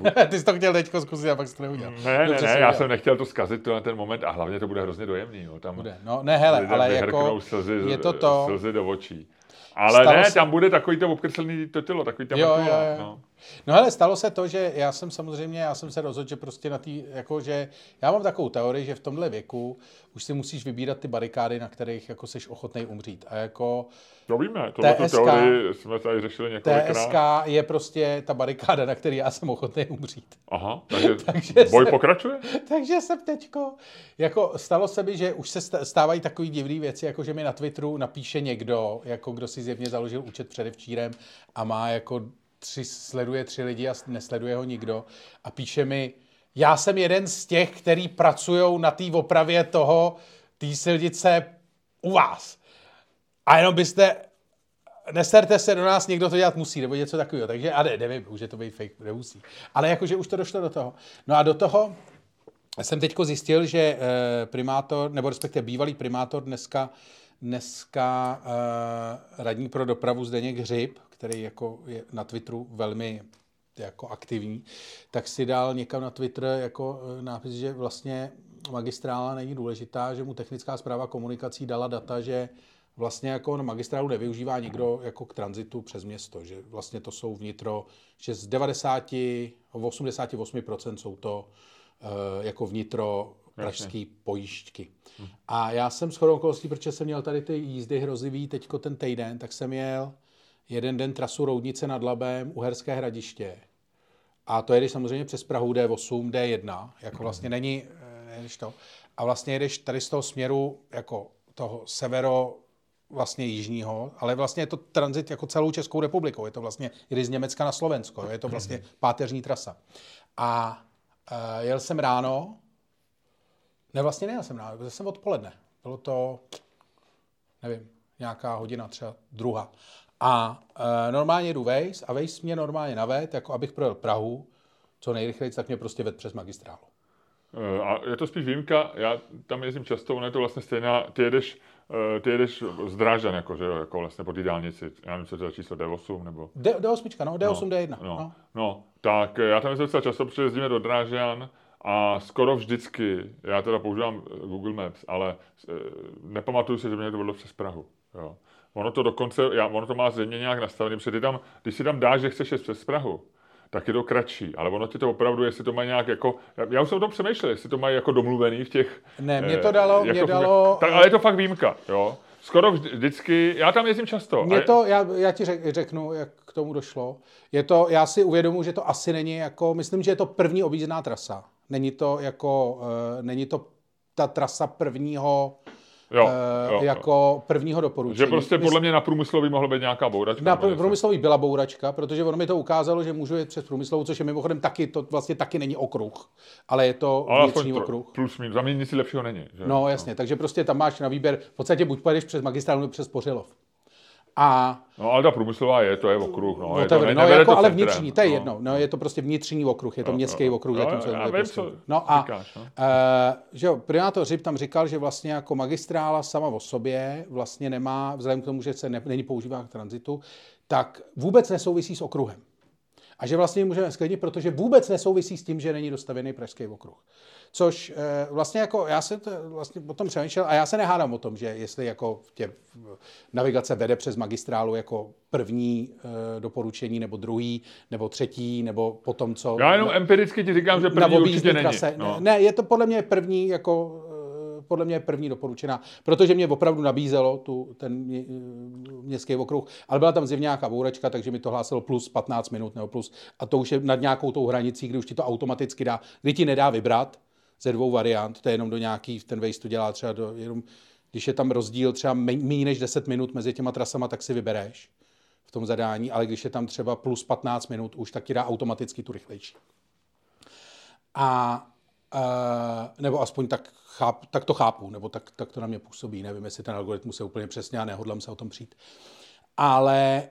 Uh, Ty jsi to chtěl teďko zkusit a pak jsi to neudělal. Ne, ne, ne, já jsem nechtěl to zkazit to na ten moment a hlavně to bude hrozně dojemný. Jo. Tam bude. No ne, hele, ale jako slzy, je to to, slzy do očí. Ale Stalo ne, se- tam bude takový to obkreslený totilo, takový tam Jo, jo, jo. No. No ale stalo se to, že já jsem samozřejmě, já jsem se rozhodl, že prostě na tý, jako že já mám takovou teorii, že v tomhle věku už si musíš vybírat ty barikády, na kterých jako seš ochotný umřít. A jako To víme, tohle TSK teorii jsme tady řešili několikrát. TSK je prostě ta barikáda, na který já jsem ochotný umřít. Aha, takže, Takže boj se- pokračuje? Takže jsem teďko, jako stalo se mi, že už se stávají takové divné věci, jako že mi na Twitteru napíše někdo, jako kdo si zjevně založil účet předevčírem a má jako tři, sleduje tři lidi a nesleduje ho nikdo a píše mi, já jsem jeden z těch, který pracují na té opravě toho, té silnice u vás. A jenom byste, neserte se do nás, někdo to dělat musí, nebo něco takového. Takže, a ne, nevím, je to být fake, nemusí. Ale jakože už to došlo do toho. No a do toho jsem teďko zjistil, že eh, primátor, nebo respektive bývalý primátor dneska, dneska eh, radní pro dopravu Zdeněk Hřib, který jako je na Twitteru velmi jako aktivní, tak si dal někam na Twitter jako eh, nápis, že vlastně magistrála není důležitá, že mu technická zpráva komunikací dala data, že vlastně jako na magistrálu nevyužívá nikdo jako k tranzitu přes město, že vlastně to jsou vnitro, že z 90, 88% jsou to eh, jako vnitro pražský pojížďky. A já jsem shodou okolností, protože jsem měl tady ty jízdy hrozivý teďko ten týden, tak jsem jel jeden den trasu Roudnice nad Labem, Uherské hradiště. A to jedeš samozřejmě přes Prahu D8, D1, jako vlastně není, eh, nejedeš to. A vlastně jedeš tady z toho směru jako toho severo vlastně jižního, ale vlastně je to tranzit jako celou Českou republikou. Je to vlastně, jedeš z Německa na Slovensko, je to vlastně páteřní trasa. A uh, jel jsem ráno, ne, vlastně nejel jsem ráno, byl jsem odpoledne. Bylo to, nevím, nějaká hodina, třeba druhá. A uh, normálně jdu vejs a vejs mě normálně naved, jako abych projel Prahu, co nejrychleji, tak mě prostě ved přes magistrálu. Eh, A je to spíš výjimka, já tam jezdím často, ono je to vlastně stejná, ty jedeš, eh, ty jedeš z Drážďan, jako, že jo, jako vlastně po té dálnici, já nevím, co to je číslo D8, nebo... D, D8, no, D8, D1. No. No, No. no, tak já tam jezdím docela často, protože jezdíme do Drážďan a skoro vždycky, já teda používám eh, Google Maps, ale eh, nepamatuju si, že mě to vedlo přes Prahu. Jo. Ono to dokonce, já, ono to má zřejmě nějak nastavený, protože ty tam, když si tam dáš, že chceš jet přes Prahu, tak je to kratší, ale ono ti to opravdu, jestli to má nějak jako, já, už jsem o tom přemýšlel, jestli to mají jako domluvený v těch... Ne, mě eh, to dalo- jako mě v- dalo- Tak, ale je to fakt výjimka, jo. Skoro vždy, vždycky, já tam jezdím často. Mě to, já, já ti řek, řeknu, jak k tomu došlo. Je to, já si uvědomuji, že to asi není jako, myslím, že je to první objízdená trasa. Není to jako, uh, není to ta trasa prvního, jo, eh, jo, jo. jako prvního doporučení. Že prostě podle mě na průmyslový mohlo být nějaká bouračka. Na pr- průmyslový byla bouračka, protože ono mi to ukázalo, že můžu jet přes průmyslovou, což je mimochodem taky, to vlastně taky není okruh, ale je to Ale vnitřní aspoň okruh. plus minus. Za mě nic lepšího není. Že? No jasně, takže prostě tam máš na výběr, v podstatě buď pojedeš přes magistrálu nebo přes Pořilov. A No ale ta průmyslová je, to je okruh. No, je to, ne, no, jako, to ale centrem. vnitřní, to je no. jedno. No, je to prostě vnitřní okruh, je to městský jo. okruh, Jo, zatímco já vím, co No a říkáš, no. uh, že jo, primátor Hřib tam říkal, že vlastně jako magistrála sama o sobě vlastně nemá, vzhledem k tomu, že se ne, není používá k tranzitu, tak vůbec nesouvisí s okruhem. A že vlastně můžeme sklidnit, protože vůbec nesouvisí s tím, že není dostavěný pražský okruh. Což eh, vlastně jako, já jsem to vlastně o tom přemýšlel a já se nehádám o tom, že jestli jako tě navigace vede přes magistrálu jako první eh, doporučení, nebo druhý, nebo třetí, nebo potom, co... Já jenom empiricky ti říkám, že první určitě není. trase. No. Ne, je to podle mě první jako podle mě první doporučená, protože mě opravdu nabízelo tu, ten mě, eh, městský okruh, ale byla tam zjevně nějaká bouračka, takže mi to hlásilo plus 15 minut nebo plus a to už je nad nějakou tou hranicí, kdy už ti to automaticky dá, kdy ti nedá vybrat ze dvou variant, to je jenom do nějaký, ten Waze to dělá třeba do, jenom, když je tam rozdíl třeba méně než 10 minut mezi těma trasama, tak si vybereš v tom zadání, ale když je tam třeba plus 15 minut, už tak ti dá automaticky tu rychlejší. A uh, nebo aspoň tak, cháp, tak to chápu, nebo tak, tak to na mě působí. Nevím, jestli ten algoritmus je úplně přesně a nehodlám se o tom přijít. Ale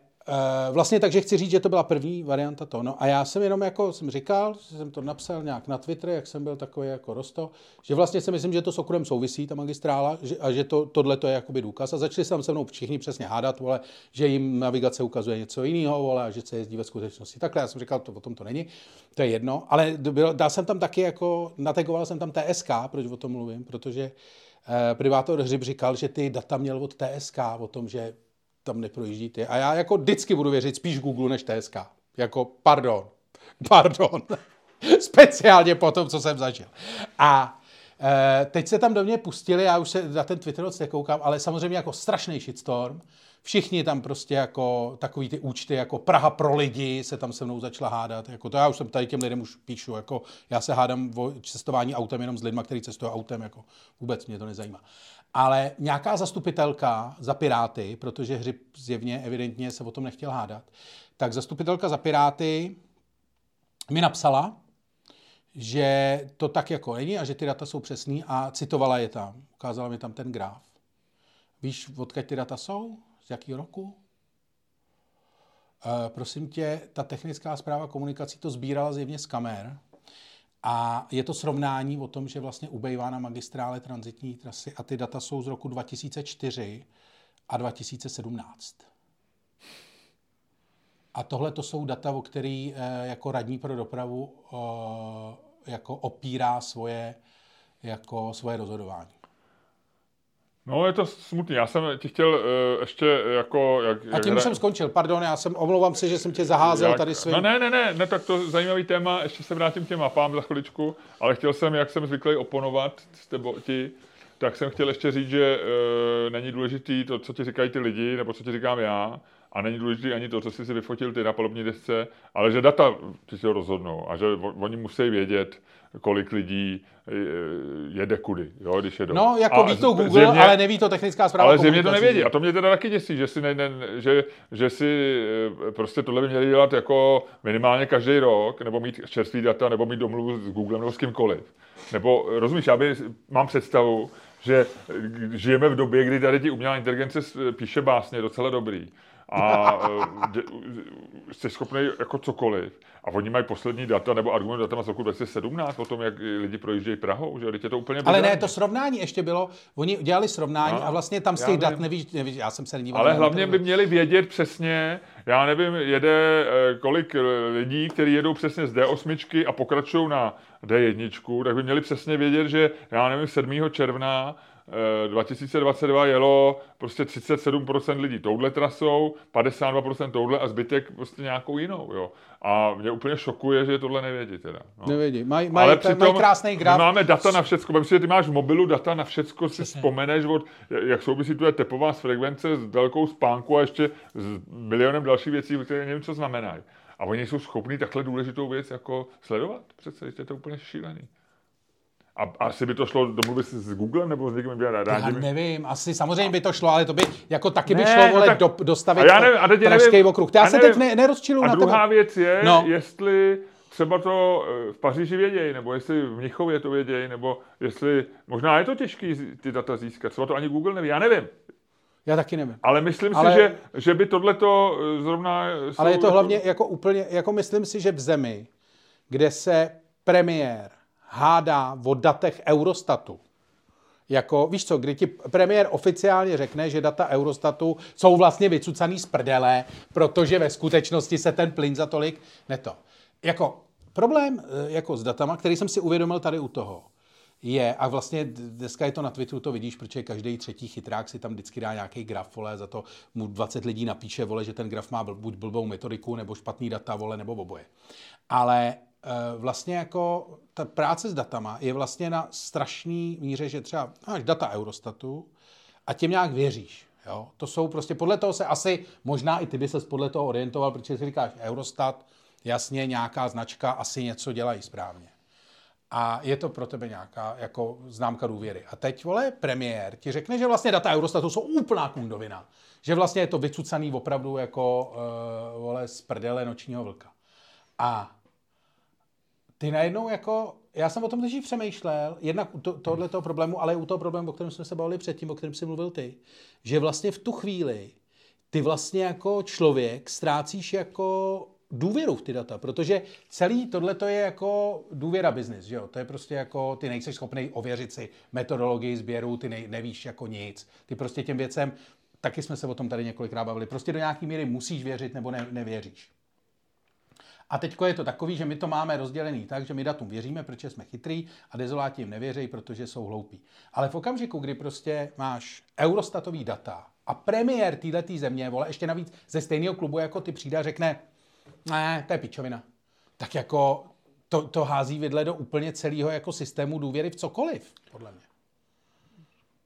vlastně takže chci říct, že to byla první varianta to. No a já jsem jenom jako jsem říkal, že jsem to napsal nějak na Twitter, jak jsem byl takový jako rosto, že vlastně si myslím, že to s okruhem souvisí, ta magistrála, že, a že to, tohle to je jakoby důkaz. A začali se se mnou všichni přesně hádat, vole, že jim navigace ukazuje něco jiného, vole, a že se jezdí ve skutečnosti. Takhle já jsem říkal, to o tom to není, to je jedno, ale byl, dal jsem tam taky jako, nategoval jsem tam TSK, proč o tom mluvím, protože eh, privátor Hřib říkal, že ty data měl od TSK o tom, že tam neprojíždí ty. A já jako vždycky budu věřit spíš Google než TSK. Jako, pardon, pardon. Speciálně po tom, co jsem zažil. A e, teď se tam do mě pustili, já už se na ten Twitter moc nekoukám, ale samozřejmě jako strašný shitstorm. Všichni tam prostě jako takový ty účty, jako Praha pro lidi se tam se mnou začala hádat. Jako to já už jsem tady těm lidem už píšu, jako já se hádám o cestování autem jenom s lidmi, kteří cestují autem, jako vůbec mě to nezajímá. Ale nějaká zastupitelka za Piráty, protože Hřib zjevně evidentně se o tom nechtěl hádat, tak zastupitelka za Piráty mi napsala, že to tak jako není a že ty data jsou přesný a citovala je tam. Ukázala mi tam ten graf. Víš, odkud ty data jsou? Z jakého roku? E, prosím tě, ta technická zpráva komunikací to sbírala zjevně z kamer a je to srovnání o tom, že vlastně ubejvá na magistrále transitní trasy a ty data jsou z roku 2004 a 2017. A tohle to jsou data, o který eh, jako radní pro dopravu eh, jako opírá svoje, jako svoje rozhodování. No, je to smutný. Já jsem ti chtěl uh, ještě jako... Jak, a tím hra... jsem skončil, pardon, já jsem, omlouvám se, že jsem tě zaházel jak, tady svým... No ne, ne, ne, ne, tak to zajímavý téma, ještě se vrátím k těm mapám za chviličku, ale chtěl jsem, jak jsem zvyklý oponovat s tebo, ti, tak jsem chtěl ještě říct, že uh, není důležitý to, co ti říkají ty lidi, nebo co ti říkám já, a není důležité ani to, co jsi si vyfotil ty na palubní desce, ale že data ti si rozhodnou a že oni musí vědět, kolik lidí eh, jede kudy, jo, když jedou. No, jako a ví to Google, zjevně, ale neví to technická zpráva. Ale zjevně to nevědí. A to mě teda taky děsí, že si, ne, ne, že, že si eh, prostě tohle by měli dělat jako minimálně každý rok, nebo mít čerstvý data, nebo mít domluvu s Googlem nebo s kýmkoliv. Nebo, rozumíš, já by, mám představu, že žijeme v době, kdy tady ti umělá inteligence píše básně docela dobrý a eh, jsi schopný jako cokoliv. A oni mají poslední data nebo argument data z roku 2017 o tom, jak lidi projíždějí Prahou, že je to úplně Ale ne, to srovnání ještě bylo, oni dělali srovnání no, a vlastně tam z těch dat nevíš, nevíš, já jsem se nedíval. Ale hlavně by měli vědět přesně, já nevím, jede eh, kolik lidí, kteří jedou přesně z D8 a pokračují na D1, tak by měli přesně vědět, že já nevím, 7. června 2022 eh, jelo prostě 37% lidí touhle trasou, 52% touhle a zbytek prostě nějakou jinou, jo. A mě úplně šokuje, že tohle nevědí teda. No. Nevědí. Maj, maj, Ale přitom maj krásný graf. My máme data na všecko. Myslím, že ty máš v mobilu data na všecko, si vzpomeneš, od, jak souvisí tu tepová s frekvence s délkou spánku a ještě s milionem dalších věcí, které nevím, co znamenají. A oni jsou schopni takhle důležitou věc jako sledovat. Přece je to úplně šílený. A asi by to šlo domluvit s Googlem nebo s někým rádi? Já nevím, asi samozřejmě by to šlo, ale to by jako taky by ne, šlo vole, no tak, do, dostavit a já nevím, a teď nevím, okruh. Já se teď ne, nerozčiluju A na druhá tebe. věc je, no. jestli třeba to eh, v Paříži vědějí, nebo jestli v Mnichově to vědějí, nebo jestli, možná je to těžké ty data získat, třeba to ani Google neví, já nevím. Já taky nevím. Ale myslím ale, si, že, že by tohleto eh, zrovna... Ale je to hlavně jako úplně, jako myslím si, že v zemi, kde se premiér hádá o datech Eurostatu. Jako, víš co, kdy ti premiér oficiálně řekne, že data Eurostatu jsou vlastně vycucaný z prdele, protože ve skutečnosti se ten plyn za tolik neto. Jako problém eh, jako s datama, který jsem si uvědomil tady u toho, je, a vlastně dneska je to na Twitteru, to vidíš, protože každý třetí chytrák si tam vždycky dá nějaký graf, vole, za to mu 20 lidí napíše, vole, že ten graf má buď blbou metodiku, nebo špatný data, vole, nebo oboje. Ale vlastně jako ta práce s datama je vlastně na strašný míře, že třeba máš data Eurostatu a těm nějak věříš. Jo? To jsou prostě, podle toho se asi, možná i ty by se podle toho orientoval, protože si říkáš Eurostat, jasně nějaká značka, asi něco dělají správně. A je to pro tebe nějaká jako známka důvěry. A teď, vole, premiér ti řekne, že vlastně data Eurostatu jsou úplná kundovina. Že vlastně je to vycucaný opravdu jako, uh, vole, z prdele nočního vlka. A ty najednou jako, já jsem o tom teď přemýšlel, jednak u to, tohle toho problému, ale i u toho problému, o kterém jsme se bavili předtím, o kterém jsi mluvil ty, že vlastně v tu chvíli ty vlastně jako člověk ztrácíš jako důvěru v ty data, protože celý tohle je jako důvěra že jo? To je prostě jako, ty nejsi schopný ověřit si metodologii sběru, ty ne, nevíš jako nic, ty prostě těm věcem, taky jsme se o tom tady několikrát bavili, prostě do nějaký míry musíš věřit nebo ne, nevěříš. A teď je to takový, že my to máme rozdělený tak, že my datům věříme, protože jsme chytrý a dezoláti jim nevěří, protože jsou hloupí. Ale v okamžiku, kdy prostě máš eurostatový data, A premiér této země, vole, ještě navíc ze stejného klubu jako ty přijde a řekne, ne, to je pičovina. Tak jako to, to hází vidle do úplně celého jako systému důvěry v cokoliv, podle mě.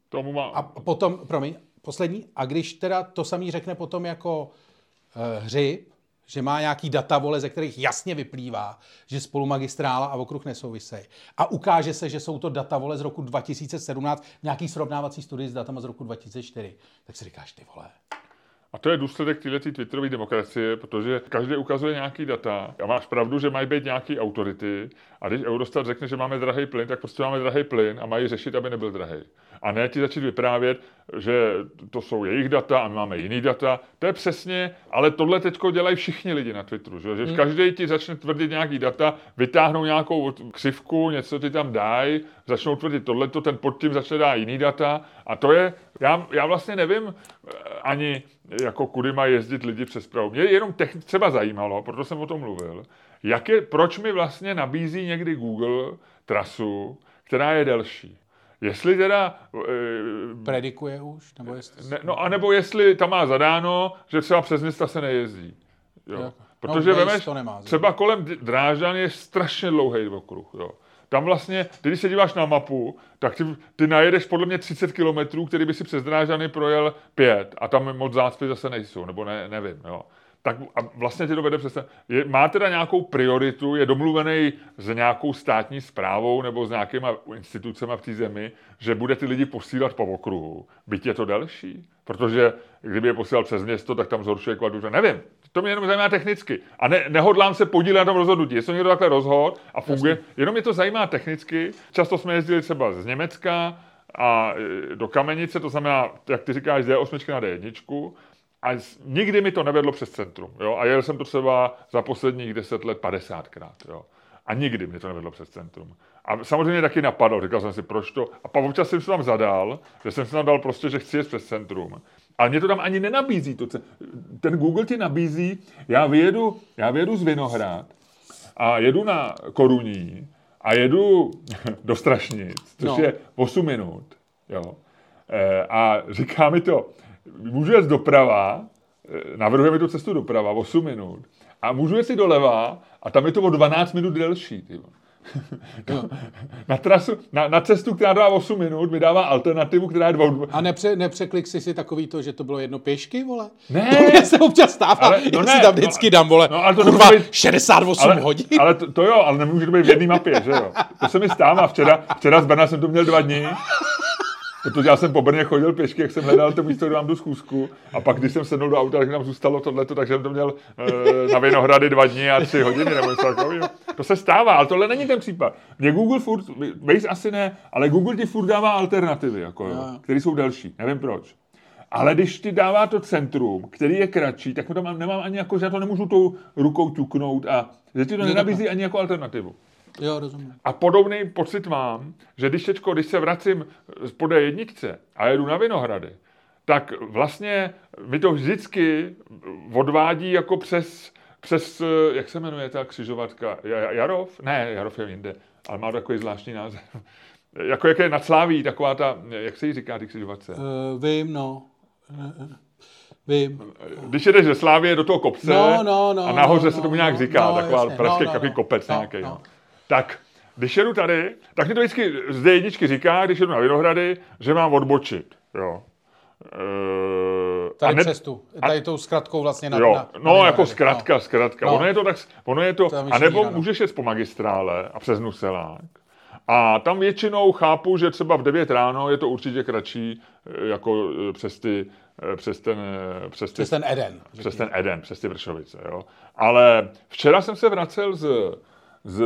Tomu má... A potom, promiň, poslední, a když teda to samý řekne potom jako uh, hřib, že má nějaký data, vole, ze kterých jasně vyplývá, že spolu magistrála a okruh nesouvisejí. A ukáže se, že jsou to data, vole, z roku 2017, nějaký srovnávací studii s datama z roku 2004. Tak si říkáš, ty vole, a to je důsledek této twitterové demokracie, protože každý ukazuje nějaký data. A máš pravdu, že mají být nějaký autority. A když Eurostat řekne, že máme drahý plyn, tak prostě máme drahý plyn a mají řešit, aby nebyl drahý. A ne ti začít vyprávět, že to jsou jejich data a my máme jiný data. To je přesně, ale tohle teď dělají všichni lidi na Twitteru. Že, že hmm. každý ti začne tvrdit nějaký data, vytáhnou nějakou křivku, něco ti tam dají, začnou tvrdit tohleto, ten pod tím začne dát jiný data. A to je, já, já vlastně nevím eh, ani, jako kudy mají jezdit lidi přes Prahu. Mě jenom techn- třeba zajímalo, proto jsem o tom mluvil, jak je, proč mi vlastně nabízí někdy Google trasu, která je delší. Jestli teda... E, Predikuje už? Nebo jestli... ne, no a nebo jestli tam má zadáno, že třeba přes města se nejezdí. Jo. jo. Protože no, vemeš, to nemá, třeba kolem Drážďan je strašně dlouhý okruh. Jo. Tam vlastně, když se díváš na mapu, tak ty, ty najedeš podle mě 30 kilometrů, který by si přes Drážďany projel 5 a tam moc zácpy zase nejsou, nebo ne, nevím. Jo tak a vlastně ti to vede přes je, má teda nějakou prioritu, je domluvený s nějakou státní zprávou nebo s nějakýma institucemi v té zemi, že bude ty lidi posílat po okruhu. Byť je to delší. Protože kdyby je posílal přes město, tak tam zhoršuje kvalitu. Nevím, to mě jenom zajímá technicky. A ne, nehodlám se podílet na tom rozhodnutí. Jestli někdo takhle rozhod a funguje, Jasně. jenom mě to zajímá technicky. Často jsme jezdili třeba z Německa a e, do Kamenice, to znamená, jak ty říkáš, z D8 na D1, a nikdy mi to nevedlo přes centrum. Jo? A jel jsem to třeba za posledních deset let 50krát. Jo? A nikdy mi to nevedlo přes centrum. A samozřejmě taky napadlo, říkal jsem si, proč to. A pak občas jsem si tam zadal, že jsem si tam dal prostě, že chci jet přes centrum. Ale mě to tam ani nenabízí. To, ten Google ti nabízí, já vyjedu, já vyjedu z Vinohrad a jedu na Koruní a jedu do Strašnic, což no. je 8 minut. Jo. E, a říká mi to, můžu jet doprava, eh, navrhujeme tu cestu doprava 8 minut, a můžu jet si doleva a tam je to o 12 minut delší. Tyjo. No. na, trasu, na, na, cestu, která dává 8 minut, mi dává alternativu, která je 2 A nepře, nepřeklik si si takový to, že to bylo jedno pěšky, vole? Ne. To mě se občas stává, ale, no já ne, si tam vždycky no, dám, vole, no, ale to kurva, být, 68 ale, hodin. Ale to, to, jo, ale nemůže to být v jedné mapě, že jo? To se mi stává. Včera, včera z Brna jsem to měl dva dny Protože já jsem po Brně chodil pěšky, jak jsem hledal to místo, kde mám tu schůzku. A pak, když jsem sednul do auta, tak tam zůstalo tohleto, takže jsem to měl e, na Vinohrady dva dny a tři hodiny nebo něco takového. To se stává, ale tohle není ten případ. Mě Google furt, Waze asi ne, ale Google ti furt dává alternativy, jako, jo, které jsou delší. Nevím proč. Ale když ti dává to centrum, který je kratší, tak tam nemám ani jako, že já to nemůžu tou rukou ťuknout a že ti to nenabízí ani jako alternativu. Jo, rozumím. A podobný pocit mám, že když, teďko, když se vracím po jedničce a jedu na Vinohrady, tak vlastně mi to vždycky odvádí jako přes, přes jak se jmenuje ta křižovatka? Jarov? Ne, Jarov je jinde, ale má takový zvláštní název. jako jak je nad Sláví, taková ta, jak se jí říká ty křižovatce? Uh, vím, no. Vím. Když jedeš ze Slávie do toho kopce no, no, no, a nahoře no, se tomu nějak no, říká, no, taková jasně, pražský no, no, no, kopec no, nějaký. No. No. Tak, když jedu tady, tak mi to vždycky z jedničky říká, když jedu na Vinohrady, že mám odbočit. Jo. E, tady ne, přes tu, tady tou zkratkou vlastně na, jo, na, No, na jako zkratka, no. zkratka. No. Ono je to tak, ono je to, to a nebo no. můžeš jet po magistrále a přes Nuselák. A tam většinou chápu, že třeba v 9 ráno je to určitě kratší e, jako e, přes ty přes ten, přes, ty, přes ten Eden. Přes ten Eden, přes ty Vršovice. Jo. Ale včera jsem se vracel z, z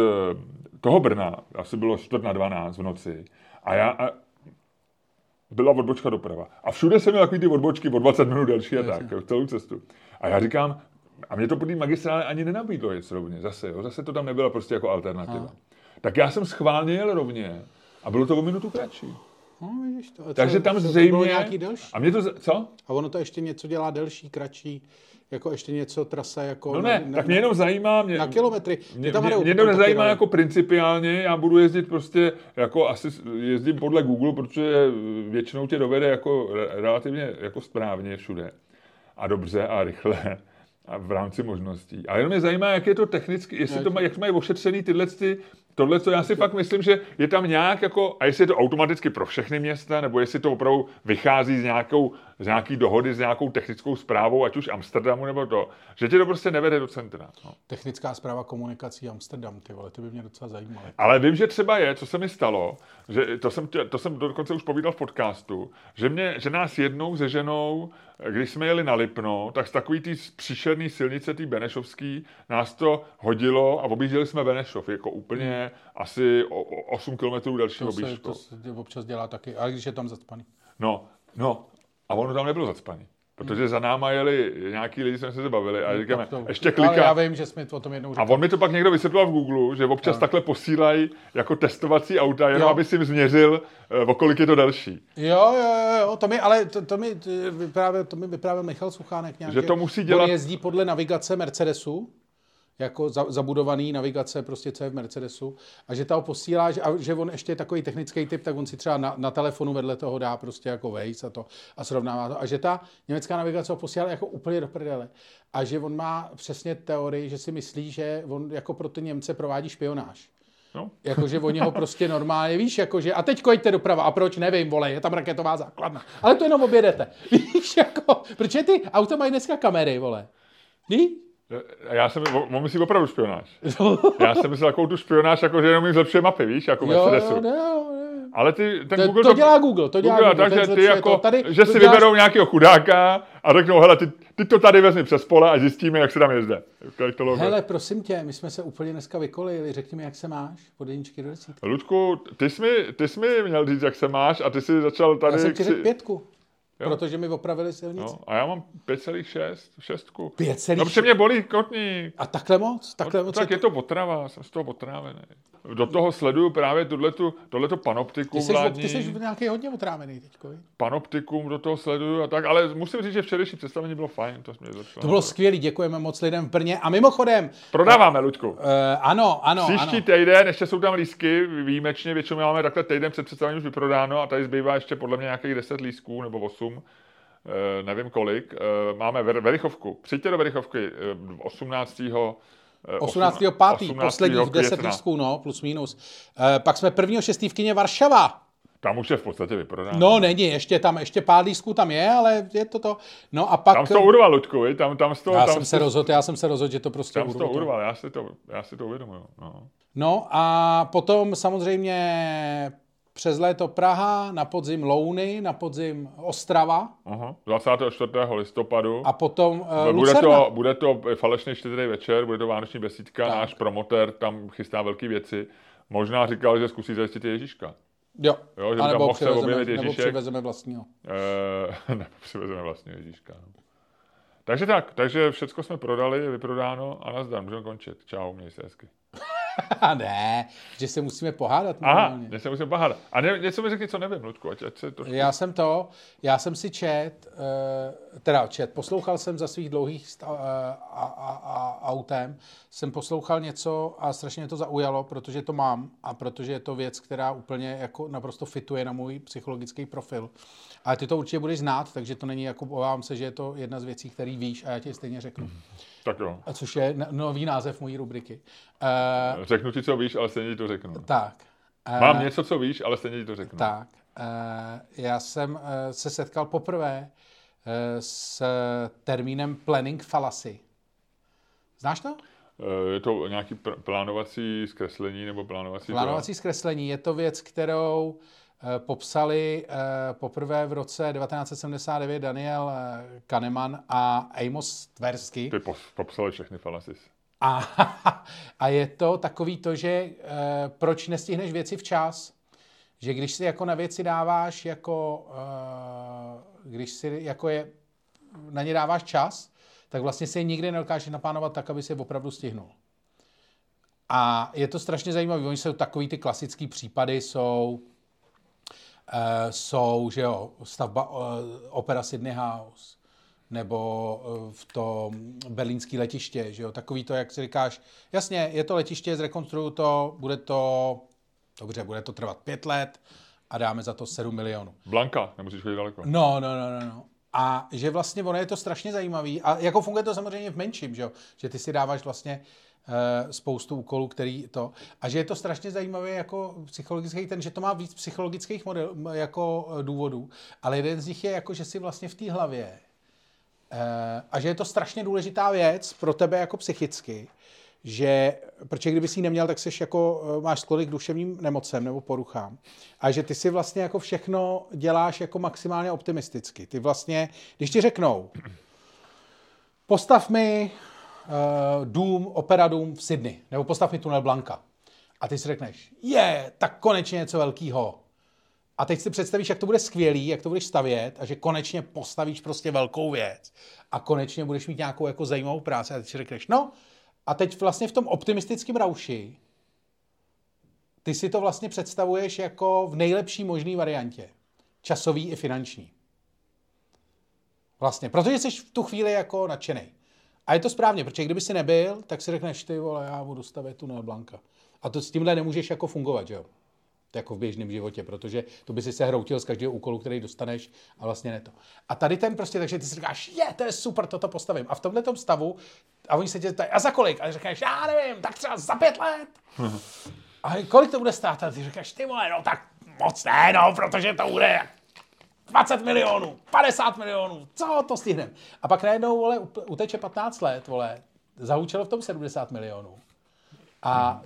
toho Brna, asi bylo 4 na 12 v noci, a já, a byla odbočka doprava. A všude jsem měl takový ty odbočky o 20 minut delší a tak, jo, celou cestu. A já říkám, a mě to po té magistrále ani nenabídlo jet rovně, zase, jo, zase to tam nebylo prostě jako alternativa. Aha. Tak já jsem schválně jel rovně a bylo to o minutu kratší. No, vidíš to. Takže Co, tam to zřejmě... bylo nějaký delší. A mě to... Co? A ono to ještě něco dělá delší, kratší, jako ještě něco trasa jako... No ne, tak mě jenom zajímá... Mě, na kilometry. Mě, tam mě, mě to potom nezajímá jako principiálně, já budu jezdit prostě jako asi jezdím podle Google, protože většinou tě dovede jako re- relativně jako správně všude a dobře a rychle a v rámci možností. Ale jenom mě zajímá, jak je to technicky, jestli to má, jak mají ošetřený tyhle ty, tohle, co já si fakt myslím, že je tam nějak jako, a jestli je to automaticky pro všechny města, nebo jestli to opravdu vychází z, nějakou, z nějaký dohody s nějakou technickou zprávou, ať už Amsterdamu nebo to, že tě to prostě nevede do centra. No. Technická zpráva komunikací Amsterdam, ty vole, to by mě docela zajímalo. Ale vím, že třeba je, co se mi stalo, že to jsem, tě, to jsem dokonce už povídal v podcastu, že, mě, že nás jednou se ženou, když jsme jeli na Lipno, tak z takový té příšerné silnice, té Benešovský, nás to hodilo a objížděli jsme Benešov, jako úplně asi o, o 8 kilometrů další objížďkou. to se občas dělá taky, ale když je tam zacpaný. No, no, a ono tam nebylo zacpaný. Protože za náma jeli nějaký lidi, jsme se bavili a říkáme, Tak to- ještě Ale já kliká. vím, že jsme to o tom jednou A říkali. on mi to pak někdo vysvětloval v Google, že občas takhle posílají jako testovací auta, jenom Jo. aby si jim změřil, eh, o kolik je to další. Jo, jo, jo, to mi, ale to, to mi t- vyprávěl, to mi vyprávěl Michal Suchánek nějak. Že to musí dělat- On jezdí podle navigace Mercedesu, jako za, zabudovaný navigace, prostě co je v Mercedesu, a že ta ho posílá, že, a že on ještě je takový technický typ, tak on si třeba na, na telefonu vedle toho dá prostě jako Waze a to a srovnává to. A že ta německá navigace ho posílá jako úplně do prdele. A že on má přesně teorii, že si myslí, že on jako pro ty Němce provádí špionáž. No. Jakože oni ho prostě normálně, víš, jakože, a teď jďte doprava, a proč, nevím, vole, je tam raketová základna. Ale to jenom objedete. Víš, jako, proč ty auta mají dneska kamery, vole? Víš? Já jsem, on myslí opravdu špionáž. Já jsem myslel takovou tu špionáž, jako že jenom jim zlepšuje mapy, víš, jako Jo, Mercedesu. jo, jo, jo. Ale ty, ten To, Google to dělá Google, to dělá Google. takže ten ty jako, to. Tady, že si to děláš- vyberou nějakého chudáka a řeknou, hele, ty, ty to tady vezmi přes pole a zjistíme, jak se tam jezde. Hele, prosím tě, my jsme se úplně dneska vykolejili, řekni mi, jak se máš od jedničky do desítky. Luďku, ty jsi, mi, ty jsi mi měl říct, jak se máš a ty jsi začal tady... Já jsem ti řekl pětku, Jo. protože mi opravili silnici. No, a já mám 5,6, šestku. 5,6? No, mě bolí kotník. A takhle moc? Takhle moc tak je to otrava, jsem z toho otrávený. Do toho sleduju právě tohletu, tohleto panoptikum Ty jsi, vládní, ty jsi nějaký hodně otrávený viď? panoptikum do toho sleduju a tak, ale musím říct, že včerejší představení bylo fajn, to mě začalo. To bylo skvělé, děkujeme moc lidem v Brně. A mimochodem, Prodáváme, Luďku. uh, ano, ano, Příští ano. týden, ještě jsou tam lísky, výjimečně, většinou máme takhle týden před představením už vyprodáno a tady zbývá ještě podle mě nějakých 10 lísků nebo 8, e, nevím kolik. E, máme Ver- Verichovku. Přijďte do Verichovky e, 18. eh, 18. 5. 18. posledních 10 května. lístků, no, plus minus. Uh, pak jsme 1. 6. v kině Varšava. Tam už je v podstatě vyprodáno. No, není, ještě tam, ještě pár lístků tam je, ale je to to. No a pak... Tam to urval, Luďku, viď? tam, tam to, já tam jsem jsi se to- rozhodl, já jsem se rozhodl, že to prostě Tam jsi to urvu. urval, já si to, já si to uvědomuju. No. No a potom samozřejmě přes léto Praha, na podzim Louny, na podzim Ostrava Aha. 24. listopadu. a potom uh, bude, Lucerna. to, bude to falešný čtvrtý večer, bude to vánoční besídka, Tak. náš promotér tam chystá velké věci. Možná říkal, že zkusí zajistit Ježíška. Jo, Jo, že přivezeme, objevit nebo Ježíšek. přivezeme vlastního. E, nebo přivezeme vlastně Ježíška. No. Takže tak, takže všechno jsme prodali, je vyprodáno a nazdar, můžeme končit. Čau, měj se hezky. A ne, že se musíme pohádat. Aha, normálně. něco musím pohádat. A ne, něco mi řekni, co nevím, Ludku, ať, ať se to... Já jsem to, já jsem si čet, uh, teda čet, poslouchal jsem za svých dlouhých sta, uh, a, a, a, autem, jsem poslouchal něco a strašně mě to zaujalo, protože to mám a protože je to věc, která úplně jako naprosto fituje na můj psychologický profil. Ale ty to určitě budeš znát, takže to není jako, obávám se, že je to jedna z věcí, které víš a já ti stejně řeknu. Tak jo. A což je n- nový název mojí rubriky. Uh, Řeknu ti, co víš, ale stejně ti to řeknu. tak. Uh, Mám něco, co víš, ale stejně ti to řeknu. Tak, uh, já jsem uh, se setkal poprvé uh, s termínem planning fallacy. Znáš to? Je to nějaký pr- plánovací zkreslení nebo plánovací... Plánovací zkreslení je to věc, kterou popsali eh, poprvé v roce 1979 Daniel eh, Kahneman a Amos Tversky. Ty popsali všechny falasis. A, a je to takový to, že proč nestihneš věci včas? Že když si jako na věci dáváš jako, když si jako je, na ně dáváš čas, tak vlastně si je nikdy nedokážeš naplánovat tak, aby si je opravdu stihnul. A je to strašně zajímavé. Oni jsou takový ty klasický případy, jsou jsou, že jo, stavba uh, Opera Sydney House, nebo uh, v to berlínský letiště, že jo, takový to, jak si říkáš, jasně, je to letiště, zrekonstruju to, bude to, dobře, bude to trvat pět let a dáme za to 7 milionů. Blanka, nemusíš chodit daleko. No, no, no, no, no. A že vlastně ono je to strašně zajímavý. A jako funguje to samozřejmě v menším, že, jo? že ty si dáváš vlastně uh, spoustu úkolů, který to. A že je to strašně zajímavé jako psychologický ten, že to má víc psychologických model, jako uh, důvodů. Ale jeden z nich je jako, že si vlastně v té hlavě uh, a že je to strašně důležitá věc pro tebe jako psychicky, že, protože kdyby si ji neměl, tak jsi jako, máš sklony k duševním nemocem nebo poruchám. A že ty si vlastně jako všechno děláš jako maximálně optimisticky. Ty vlastně, když ti řeknou, postav mi dům, opera dům v Sydney, nebo postav mi tunel Blanka. A ty si řekneš, je, tak konečně něco velkého. A teď si představíš, jak to bude skvělý, jak to budeš stavět a že konečně postavíš prostě velkou věc a konečně budeš mít nějakou jako zajímavou práci a ty si řekneš, no, a teď vlastně v tom optimistickém rauši ty si to vlastně představuješ jako v nejlepší možné variantě. Časový i finanční. Vlastně, protože jsi v tu chvíli jako nadšený. A je to správně, protože kdyby si nebyl, tak si řekneš, ty vole, já budu stavět tunel Blanka. A to s tímhle nemůžeš jako fungovat, že jo? Jako v běžném životě, protože to by si se hroutil z každého úkolu, který dostaneš a vlastně ne to. A tady ten prostě, takže ty si říkáš, je, to je super, toto postavím. A v tomhle stavu, a oni se tě a za kolik? A řekneš, já nevím, tak třeba za pět let. a kolik to bude stát? A ty říkáš, ty vole, no tak moc ne, no, protože to bude 20 milionů, 50 milionů, co to stihneme? A pak najednou, vole, uteče 15 let, vole, zahučelo v tom 70 milionů. A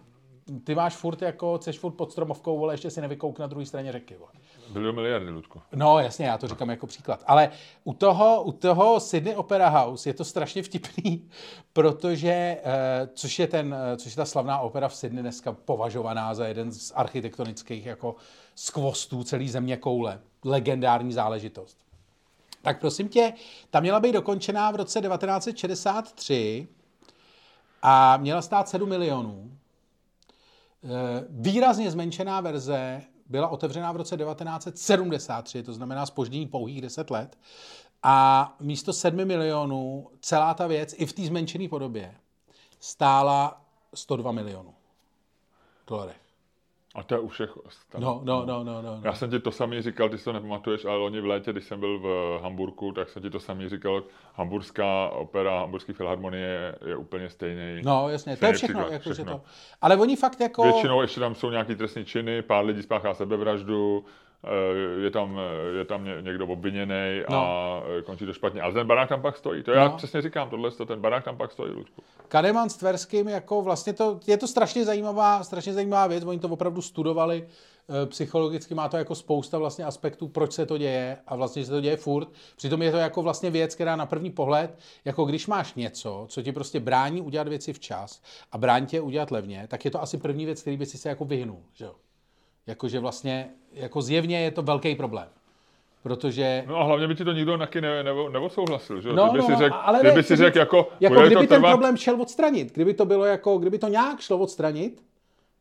ty máš furt jako, chceš furt pod stromovkou, vole, ještě si nevykouk na druhé straně řeky, vole. Byly miliardy, Ludku. No, jasně, já to říkám jako příklad. Ale u toho, u toho Sydney Opera House je to strašně vtipný, protože, eh, což je, ten, eh, což je ta slavná opera v Sydney dneska považovaná za jeden z architektonických jako skvostů celé země koule. Legendární záležitost. Tak prosím tě, ta měla být dokončená v roce 1963 a měla stát 7 milionů. Eh, výrazně zmenšená verze byla otevřená v roce 1973, to znamená spoždění pouhých 10 let. A místo 7 milionů celá ta věc i v té zmenšené podobě stála 102 milionů dolarech. A to je u všech no, no, no, no, no, Já jsem ti to samý říkal, ty si to nepamatuješ, ale loni v létě, když jsem byl v Hamburku, tak jsem ti to samý říkal, hamburská opera, hamburský filharmonie je, úplně stejný. No, jasně, to je všechno, příklad, jako, všechno. Že to. Ale oni fakt jako... Většinou ještě tam jsou nějaký trestní činy, pár lidí spáchá sebevraždu, je tam, je tam někdo obviněný no. a eh, končí to špatně. Ale ten barák tam pak stojí. To já no. přesně říkám, tohle, ten barák tam pak stojí, Lučku. Kademan s Tverským, jako vlastně to, je to strašně zajímavá, strašně zajímavá věc, oni to opravdu studovali psychologicky, má to jako spousta vlastně aspektů, proč se to děje a vlastně se to děje furt. Přitom je to jako vlastně věc, která na první pohled, jako když máš něco, co ti prostě brání udělat věci včas a brání tě udělat levně, tak je to asi první věc, který by si se jako vyhnul, že jo? Jakože vlastně, jako zjevně je to velký problém protože... No a hlavně by ti to nikdo taky ne, ne, neodsouhlasil, že? No, kdyby no, si řek, ale kdyby ne, si řekl jako... Jako kdyby ten trvat... problém šel odstranit, kdyby to bylo jako, kdyby to nějak šlo odstranit,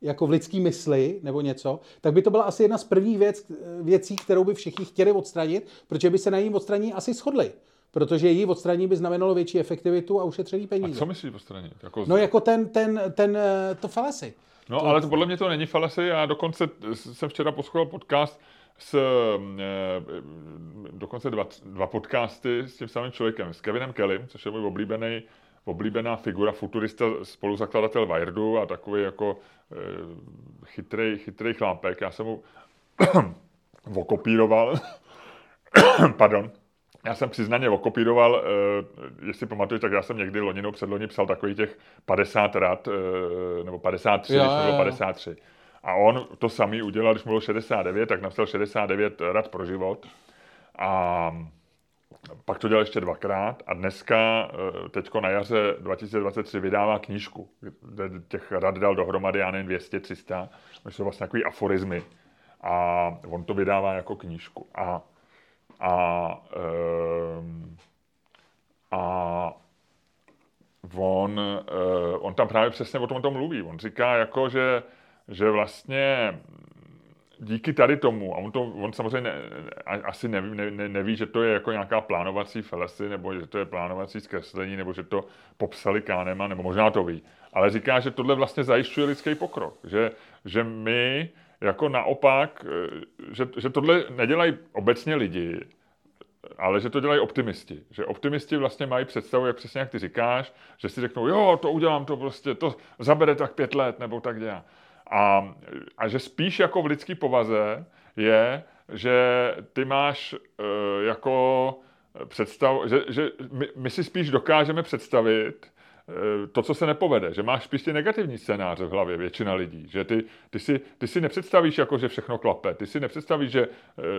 jako v lidský mysli nebo něco, tak by to byla asi jedna z prvních věc, věcí, kterou by všichni chtěli odstranit, protože by se na jejím odstranění asi shodli. Protože její odstranění by znamenalo větší efektivitu a ušetřený peníze. A co myslíš odstranit? Jako... No jako ten, ten, ten, eh, to falasy. No to... ale to, podle mě to není falasy. Já dokonce jsem včera poslouchal podcast, s eh, dokonce dva, dva podcasty s tím samým člověkem, s Kevinem Kelly, což je můj oblíbený, oblíbená figura, futurista, spoluzakladatel Wiredu a takový jako eh, chytrý, chytrý chlápek. Já jsem mu okopíroval, pardon, já jsem přiznaně okopíroval, uh, jestli pamatuješ, tak já jsem někdy loninou předloni psal takových těch 50 rad, uh, nebo 53, jo, nebo 53. A on to samý udělal, když mu bylo 69, tak napsal 69 rad pro život. A pak to dělal ještě dvakrát a dneska, eh, teďko na jaře 2023, vydává knížku, kde těch rad dal dohromady, já nevím, 200, 300, to jsou vlastně takový aforizmy. A on to vydává jako knížku. A, a, um, a on, uh, on tam právě přesně o tom, tom mluví. On říká jako, že že vlastně díky tady tomu, a on, to, on samozřejmě ne, asi neví, ne, ne, neví, že to je jako nějaká plánovací felesy, nebo že to je plánovací zkreslení, nebo že to popsali Kánem, nebo možná to ví. Ale říká, že tohle vlastně zajišťuje lidský pokrok. Že, že my jako naopak, eh, že, že tohle nedělají obecně lidi, ale že to dělají optimisti. Že optimisti vlastně mají představu, jak přesně jak ty říkáš, že si řeknou, jo, to udělám, to prostě, to zabere tak pět let, nebo tak dělá. A, a že spíš jako v lidský povaze je, že ty máš uh, jako představ, že, že my, my si spíš dokážeme představit, Eh, to, co se nepovede, že máš spíš ty negativní scénáře v hlavě, většina lidí, že ty, ty, si, ty si nepředstavíš, jako, že všechno klape, ty si nepředstavíš, že e,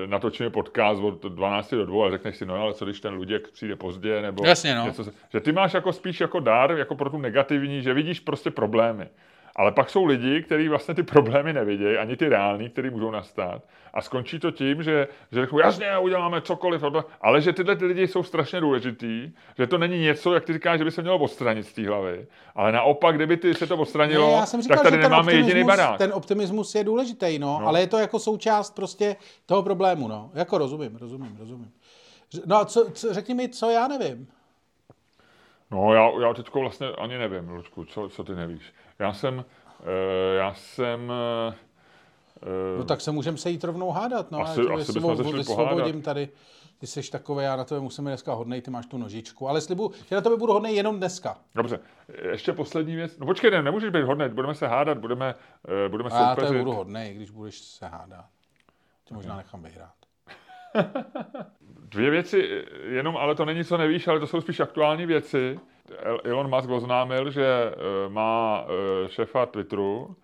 natočíme podcast od 12 do 2 a řekneš si, no ale co když ten Luděk přijde pozdě, nebo Jasně, no. něco, že ty máš jako spíš jako dar, jako pro tu negativní, že vidíš prostě problémy. Ale pak jsou lidi, kteří vlastně ty problémy nevidějí, ani ty reální, které můžou nastat. A skončí to tím, že, že řeknou, jasně, uděláme cokoliv, ale že tyhle ty lidi jsou strašně důležitý, že to není něco, jak ty říkáš, že by se mělo odstranit z té hlavy. Ale naopak, kdyby ty se to odstranilo, ne, já jsem říkal, tak tady nemáme jediný barák. Ten optimismus je důležitý, no, no, ale je to jako součást prostě toho problému, no. Jako rozumím, rozumím, rozumím. No a co, co, řekni mi, co já nevím. No, já, já teďko vlastně ani nevím, Lučku, co, co ty nevíš. Já jsem, uh, já jsem... Uh, no tak se můžeme sejít rovnou hádat, no. Asi, já asi bychom začali pohádat. tady. Ty jsi takový, já na to musíme dneska hodnej, ty máš tu nožičku. Ale slibu, že na to budu hodnej jenom dneska. Dobře, ještě poslední věc. No počkej, ne, nemůžeš být hodnej, budeme se hádat, budeme, uh, budeme se Já to budu hodnej, když budeš se hádat. Tě možná nechám vyhrát. Dvě věci, jenom, ale to není, co nevíš, ale to jsou spíš aktuální věci. Elon Musk oznámil, že eh, má eh, šéfa Twitteru,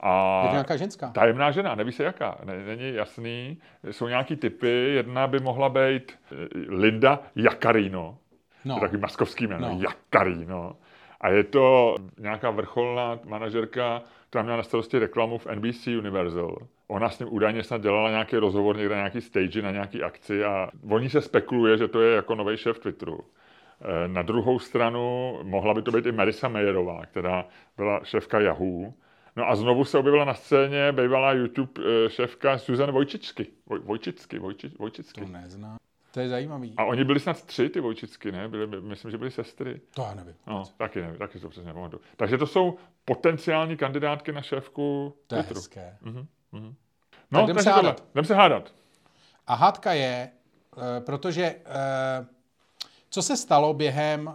a je to nějaká ženská? Tajemná žena, neví se jaká, není jasný. Jsou nějaký typy, jedna by mohla být eh, Linda Jakarino, no. to je takový maskovský jméno, no. Jakarino. A je to nějaká vrcholná manažerka, která měla na starosti reklamu v NBC Universal. Ona s ním údajně snad dělala nějaký rozhovor někde na nějaký stage, na nějaký akci a oni se spekuluje, že to je jako nový šéf Twitteru. Eh, na druhou stranu mohla by to být i Marisa Mayerová, která byla šéfka Yahoo. No a znovu se objevila na scéně bývalá YouTube eh, šéfka Susan Vojčičky. Voj, Vojčičky, Vojči, Vojčičky. To neznám. To je zajímavý. A oni byli snad tři, ty Vojčicky, ne? Byli, myslím, že byli sestry. To já nevím. No, taky nevím, taky to přesně pamatuju. Takže to jsou potenciální kandidátky na šéfku To je Twitteru. hezké. Uh-huh, uh-huh. No, tak jdem se hádat. Jdem se hádat. A hádka je, uh, protože uh, co se stalo během uh,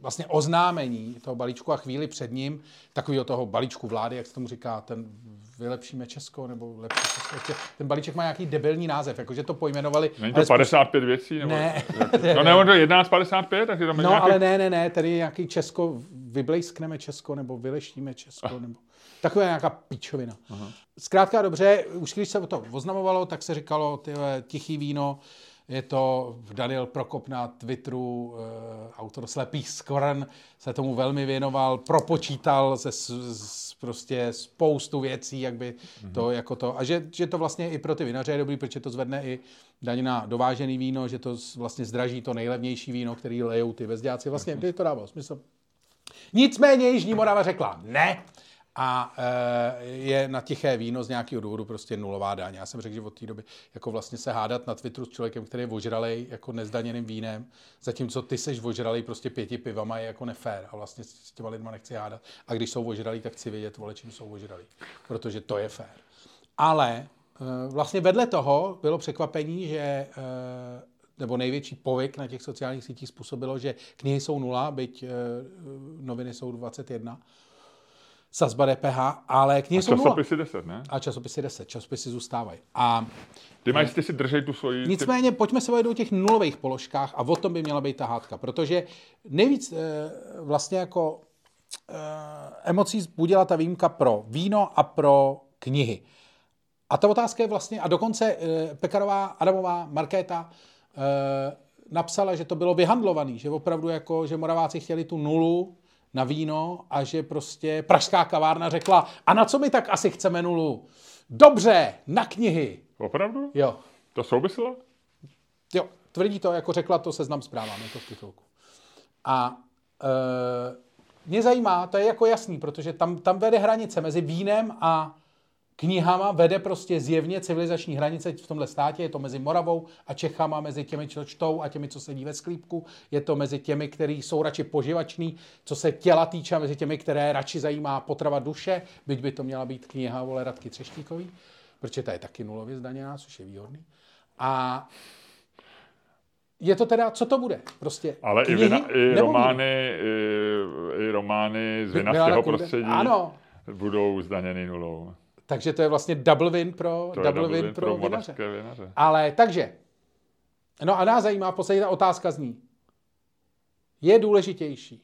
vlastně oznámení toho balíčku a chvíli před ním, takového toho balíčku vlády, jak se tomu říká, ten vylepšíme Česko, nebo lepší Česko. Ještě, ten balíček má nějaký debilní název, jakože to pojmenovali. Není to 55 věcí? Nebo... Ne. no ne, on to 11 55, tak je tam No, nějaký... ale ne, ne, ne, tady nějaký Česko, vyblejskneme Česko, nebo vyleštíme Česko, nebo taková nějaká píčovina. Aha. Zkrátka dobře, už když se to oznamovalo, tak se říkalo, tyhle, tichý víno, je to Daniel Prokop na Twitteru, eh, autor Slepých skvrn, se tomu velmi věnoval, propočítal ze prostě spoustu věcí, jak by mm-hmm. to jako to, a že, že to vlastně i pro ty vinaře je dobrý, protože to zvedne i daň na dovážený víno, že to vlastně zdraží to nejlevnější víno, který lejou ty vezďáci. Vlastně by to dávalo smysl. Nicméně Jižní Morava řekla ne, a e, je na tiché víno z nějakého důvodu prostě nulová daň. Já jsem řekl, že od té doby jako vlastně se hádat na Twitteru s člověkem, který je ožralej jako nezdaněným vínem, zatímco ty seš ožralej prostě pěti pivama je jako nefér a vlastně s těma lidma nechci hádat. A když jsou ožralí, tak chci vědět, vole, čím jsou ožralí, protože to je fér. Ale e, vlastně vedle toho bylo překvapení, že e, nebo největší povyk na těch sociálních sítích způsobilo, že knihy jsou nula, byť noviny jsou 21 sazba DPH, ale knihy jsou časopisy 10, ne? A časopisy 10, časopisy zůstávají. A ty mají, ty si držej tu svoji... Nicméně, pojďme se bavit o těch nulových položkách a o tom by měla být ta hádka, protože nejvíc e, vlastně jako e, emocí zbudila ta výjimka pro víno a pro knihy. A ta otázka je vlastně, a dokonce e, Pekarová, Adamová, Markéta e, napsala, že to bylo vyhandlovaný, že opravdu jako, že Moraváci chtěli tu nulu, na víno a že prostě pražská kavárna řekla, a na co my tak asi chceme nulu? Dobře, na knihy. Opravdu? Jo. To souviselo? Jo, tvrdí to, jako řekla to seznam zprávám, je to v titulku. A e, mě zajímá, to je jako jasný, protože tam, tam vede hranice mezi vínem a knihama vede prostě zjevně civilizační hranice v tomhle státě. Je to mezi Moravou a Čechama, mezi těmi, co čtou a těmi, co sedí ve sklípku. Je to mezi těmi, kteří jsou radši poživační, co se těla týče, a mezi těmi, které radši zajímá potrava duše, byť by to měla být kniha vole Radky Třeštíkový, protože ta je taky nulově zdaněná, což je výhodný. A je to teda, co to bude? Prostě Ale knihy, i, vina, i, romány, i, i romány z vinařského prostředí Ano, budou zdaněny nulou. Takže to je vlastně double win pro, To double double win pro, vinaře. moravské vinaře. Ale takže, no a nás zajímá, v podstatě ta otázka zní, je důležitější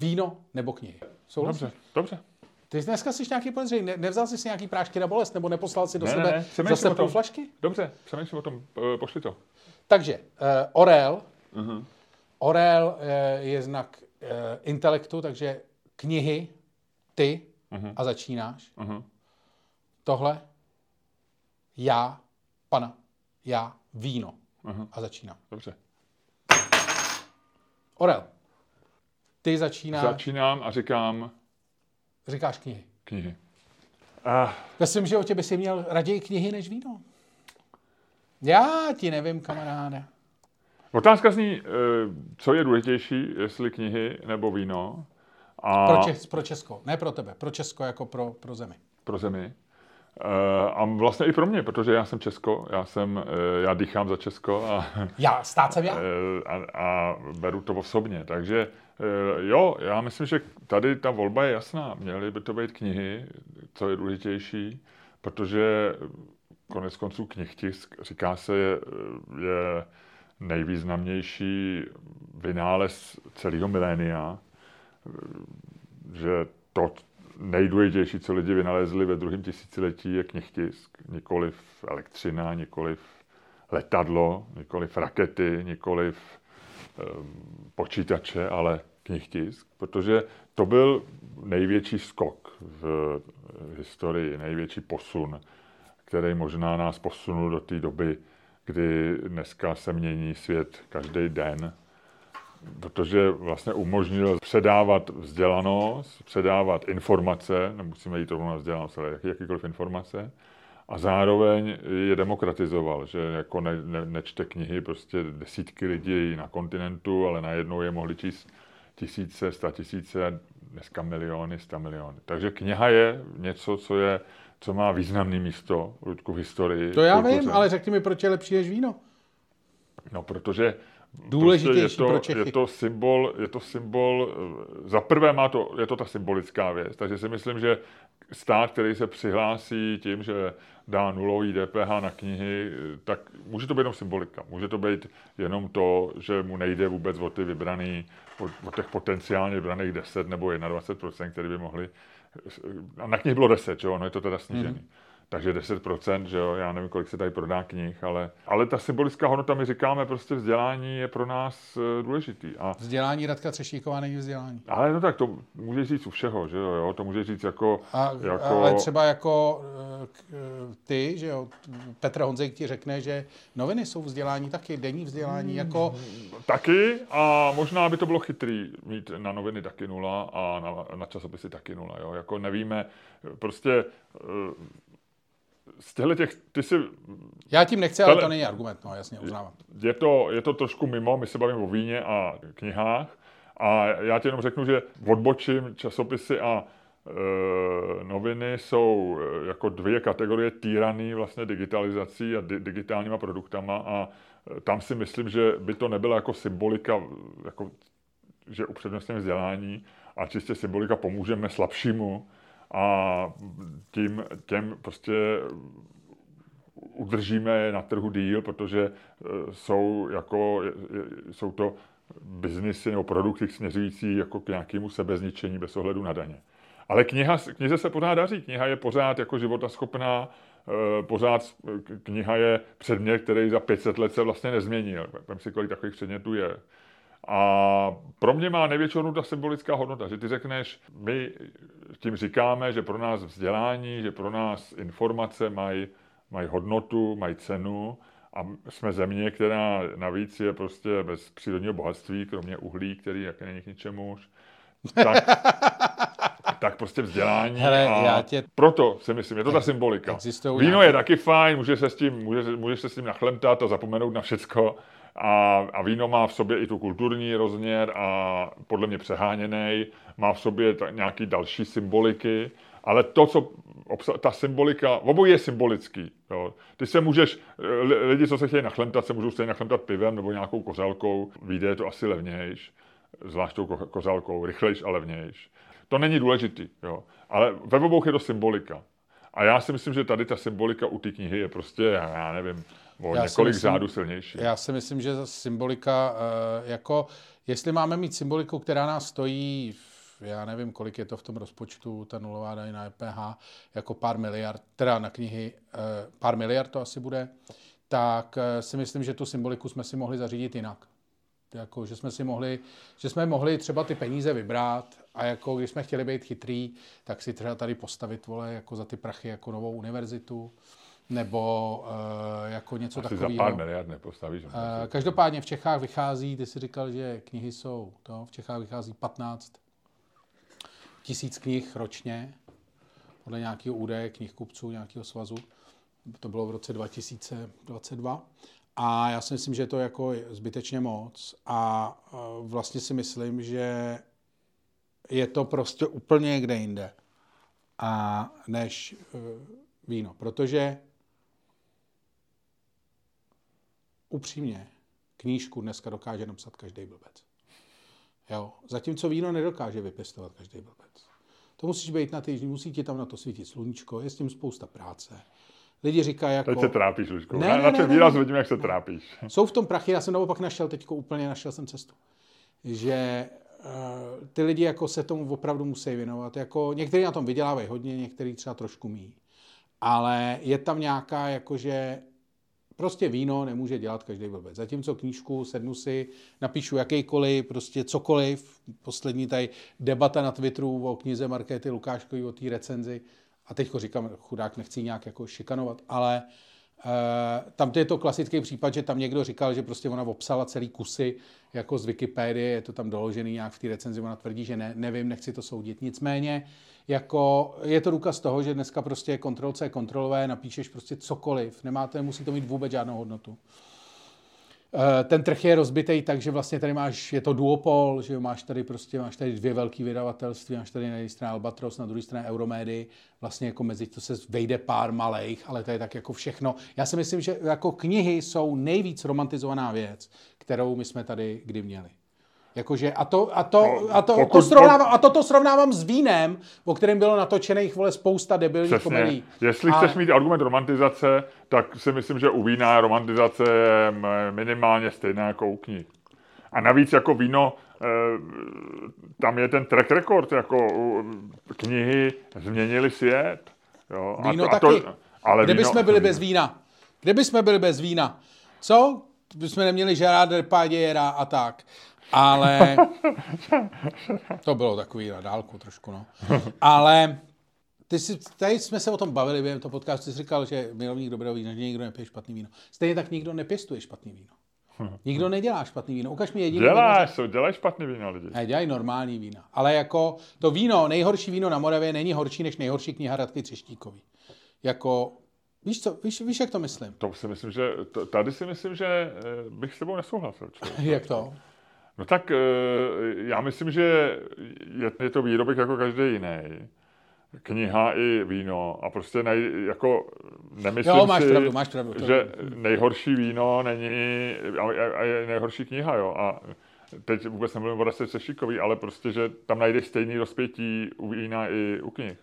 víno nebo knihy? Souhlasíš? Dobře, dobře. Ty dneska jsi nějaký podezřelý, ne, nevzal jsi si nějaký prášky na bolest, nebo neposlal si do Ne, ne, sebe ne, přemýšlím zase půl flašky? Dobře, přemýšlím o tom, eh, pošli to. Takže, uh, orel, Uh-huh. orel uh, je znak uh, intelektu, takže knihy, ty Mhm. a začínáš. Uh-huh. Tohle, já, pana, já, víno Mhm. a začínám. Dobře. Orel, ty začínáš, Začínám a říkám říkáš knihy. knihy. Ah, Ve svém životě by si měl raději knihy než víno. Já ti nevím, kamaráde. otázka zní, eh, co je důležitější, jestli knihy nebo víno. A Pro, Čes, pro Česko, ne pro tebe, pro Česko jako pro, pro zemi. pro zemi. Eh, A vlastně i pro mě, protože já jsem Česko, já jsem, eh, já dýchám za Česko a, Já, stát jsem já. eh, a, a beru to osobně. Takže jo, já myslím, že tady ta volba je jasná. Měly by to být knihy, co je důležitější, protože konec konců knihtisk, říká se, je, je nejvýznamnější vynález celého milénia, že to nejdůležitější, co lidi vynalezli ve druhém tisíciletí, je knihtisk. Nikoliv elektřina, nikoliv letadlo, nikoliv rakety, nikoliv um, počítače, ale knihtisk, protože to byl největší skok v historii, největší posun, který možná nás posunul do té doby, kdy dneska se mění svět každý den, protože vlastně umožnil předávat vzdělanost, předávat informace, nemusíme jít rovnou na vzdělanost, ale jaký, jakýkoliv informace, a zároveň je demokratizoval, že jako ne, ne, nečte knihy prostě desítky lidí na kontinentu, ale najednou je mohli číst tisíce, sta tisíce, dneska miliony, sta miliony. Takže kniha je něco, co, je, co má významné místo Ludku, v historii. To já vím, ale řekni mi, proč je lepší než víno. No, protože Důležitější prostě je to, pro Čechy. Je to symbol, je to symbol, eh, za prvé má to, je to ta symbolická věc, takže si myslím, že stát, který se přihlásí tím, že dá nulový DPH na knihy, eh, tak může to být jenom symbolika. Může to být jenom to, že mu nejde vůbec o ty vybraný, o, o těch potenciálně vybraných 10 nebo 21%, který by mohli, a na knih bylo 10, že jo, no je to teda snížený. Mhm. Takže 10%, že jo, já nevím, kolik se tady prodá knih, ale, ale ta symbolická hodnota, my říkáme, prostě vzdělání je pro nás eh, důležitý. A, Vzdělání Radka Třešíková není vzdělání. ale no tak to můžeš říct u všeho, že jo, jo to můžeš říct jako, A, jako Ale třeba jako eh, k- eh, ty, že jo, Petr Honzejk ti řekne, že noviny jsou vzdělání taky, denní vzdělání, jako taky a možná by to bylo chytrý mít na noviny taky nula a na, na časopisy taky nula, jo, jako nevíme, prostě z těchto těch, ty si já tím nechci, ale to není argument, no jasně, uznávám. je to, je to trošku mimo, my se bavíme o víně a knihách a já ti jenom řeknu, že odbočím časopisy a e, noviny jsou e, jako dvě kategorie týraný vlastně digitalizací a di- digitálníma produktama a e, tam si myslím, že by to nebyla jako symbolika, jako, že upřednostněme vzdělání a čistě symbolika pomůžeme slabšímu a tím těm prostě udržíme na trhu díl, protože eh, jsou, jako, je- je- jsou to biznisy nebo produkty směřující jako k nějakému sebezničení bez ohledu na daně. Ale kniha, knize se pořád daří. Kniha je pořád jako životaschopná, pořád kniha je předmět, který za 500 let se vlastně nezměnil. Vem si, kolik takových předmětů je. A pro mě má největší hodnotu ta symbolická hodnota, že ty řekneš, my tím říkáme, že pro nás vzdělání, že pro nás informace mají mají hodnotu, mají cenu a jsme země, která navíc je prostě bez přírodního bohatství, kromě uhlí, který jak není k ničemu už, tak, tak prostě vzdělání. Hele, a já tě- Proto si myslím, je to ta symbolika. Víno nějaké- je taky fajn, může se s tím, může, můžeš se s tím nachlemtat a zapomenout na všecko. A, a víno má v sobě i tu kulturní rozměr a podle mě přeháněný, má v sobě ta, nějaký další symboliky, ale to, co obsa- ta symbolika, obojí je symbolický. Jo. Ty se můžeš, li- lidi, co se chtějí nachlemtat, se můžou stejně nachlemtat pivem nebo nějakou kozalkou, vyjde to asi levnějš, zvlášť tou ko- kozalkou, rychlejš a levnějš. To není důležitý, jo. ale ve obou je to symbolika. A já si myslím, že tady ta symbolika u té knihy je prostě, já nevím, o Já několik myslím- řádů silnější. Já si myslím, že symbolika, eh, jako, jestli máme mít symboliku, která nás stojí, já nevím, kolik je to v tom rozpočtu, ta nulová daň na EPH, jako pár miliard, teda na knihy, eh, pár miliard to asi bude, tak eh, si myslím, že tu symboliku jsme si mohli zařídit jinak. Jako, že jsme si mohli, že jsme mohli třeba ty peníze vybrat a jako když jsme chtěli být chytrý, tak si třeba tady postavit, vole, jako za ty prachy jako novou univerzitu, nebo uh, jako něco Asi za takového. pár miliard nepostavíš. Eh, Každopádně v Čechách vychází, ty jsi říkal, že knihy jsou, to, v Čechách vychází 15 tisíc knih ročně, podle nějakého údaje knihkupců, nějakého svazu. To bylo v roce 2022. A já si myslím, že to je jako zbytečně moc. A eh, vlastně si myslím, že je to prostě úplně někde jinde a než eh, víno. Protože upřímně, knížku dneska dokáže napsat každý blbec. Jo. Zatímco víno nedokáže vypěstovat každý blbec. To musíš být na ty, musí ti tam na to svítit sluníčko, je s tím spousta práce. Lidi říkají jako... Teď se trápíš, Lučko. Ne, Na, ne, na ne, ne, výrazu ne. vidím, jak se trápíš. Jsou v tom prachy, já jsem naopak našel teď úplně, našel jsem cestu. Že uh, ty lidi jako se tomu opravdu musí věnovat. Jako, někteří na tom vydělávají hodně, někteří třeba trošku míjí. Ale je tam nějaká, jakože prostě víno nemůže dělat každý blbec. Zatímco knížku sednu si, napíšu jakýkoliv, prostě cokoliv. Poslední tady debata na Twitteru o knize Markéty Lukáškové, o té recenzi. A teď říkám, chudák nechci nějak jako šikanovat, ale Uh, tam to je to klasický případ, že tam někdo říkal, že prostě ona obsala celý kusy jako z Wikipedie, je to tam doložený nějak v té recenzi, ona tvrdí, že ne, nevím, nechci to soudit. Nicméně jako je to důkaz toho, že dneska prostě C, Ctrl V, napíšeš prostě cokoliv, nemáte, musí to mít vůbec žádnou hodnotu. Eh, Ten trh je rozbitý tak, že vlastně tady máš, je to duopol, že máš tady prostě, máš tady dvě velké vydavatelství, máš tady na jedné straně Albatros, na druhé straně Euromedy, vlastně jako mezi to se vejde pár malých, ale to je tak jako všechno. Já si myslím, že jako knihy jsou nejvíc romantizovaná věc, kterou my jsme tady kdy měli. Jakože, a to, a to, No, a to, pokud- to srovnávám, a toto srovnávám s vínem, o kterém bylo natočených vole spousta debilních Přesně. komedií. Jestli A- chceš mít argument romantizace, tak si myslím, že u vína romantizace je minimálně stejná jako u knih. A navíc jako víno, eh, tam je ten track record, jako knihy změnily svět. Jo? Víno a to, taky. A to, ale Kde víno, bychom byli bez vína? Kde bychom byli bez vína? Co? Bychom neměli Gerard Depardiera a tak. Ale to bylo takový na dálku trošku, no. Ale ty si, tady jsme se o tom bavili během toho podcastu, ty jsi říkal, že milovník dobrého vína, že nikdo nepije špatný víno. Stejně tak nikdo nepěstuje špatný víno. Nikdo nedělá špatný víno. Ukaž mi jediný Děláš, jsou, dělají špatný víno lidi. ne, dělají normální vína. Ale jako to víno, nejhorší víno na Moravě není horší než nejhorší kniha Radky Třeštíkový. Jako, víš co, víš, víš jak to myslím? To si myslím, že, tady si myslím, že eh, bych s tebou nesouhlasil. člověk. Jak to? No tak eh, já myslím, že je, to výrobek jako každý jiný. Kniha i víno. A prostě nej, jako nemyslím Jo, máš si, pravdu, máš pravdu. To- že nejhorší víno není a, a, a je nejhorší kniha, jo. A teď vůbec nemluvím o Rase Sešíkový, ale prostě, že tam najdeš stejný rozpětí u vína i u knih.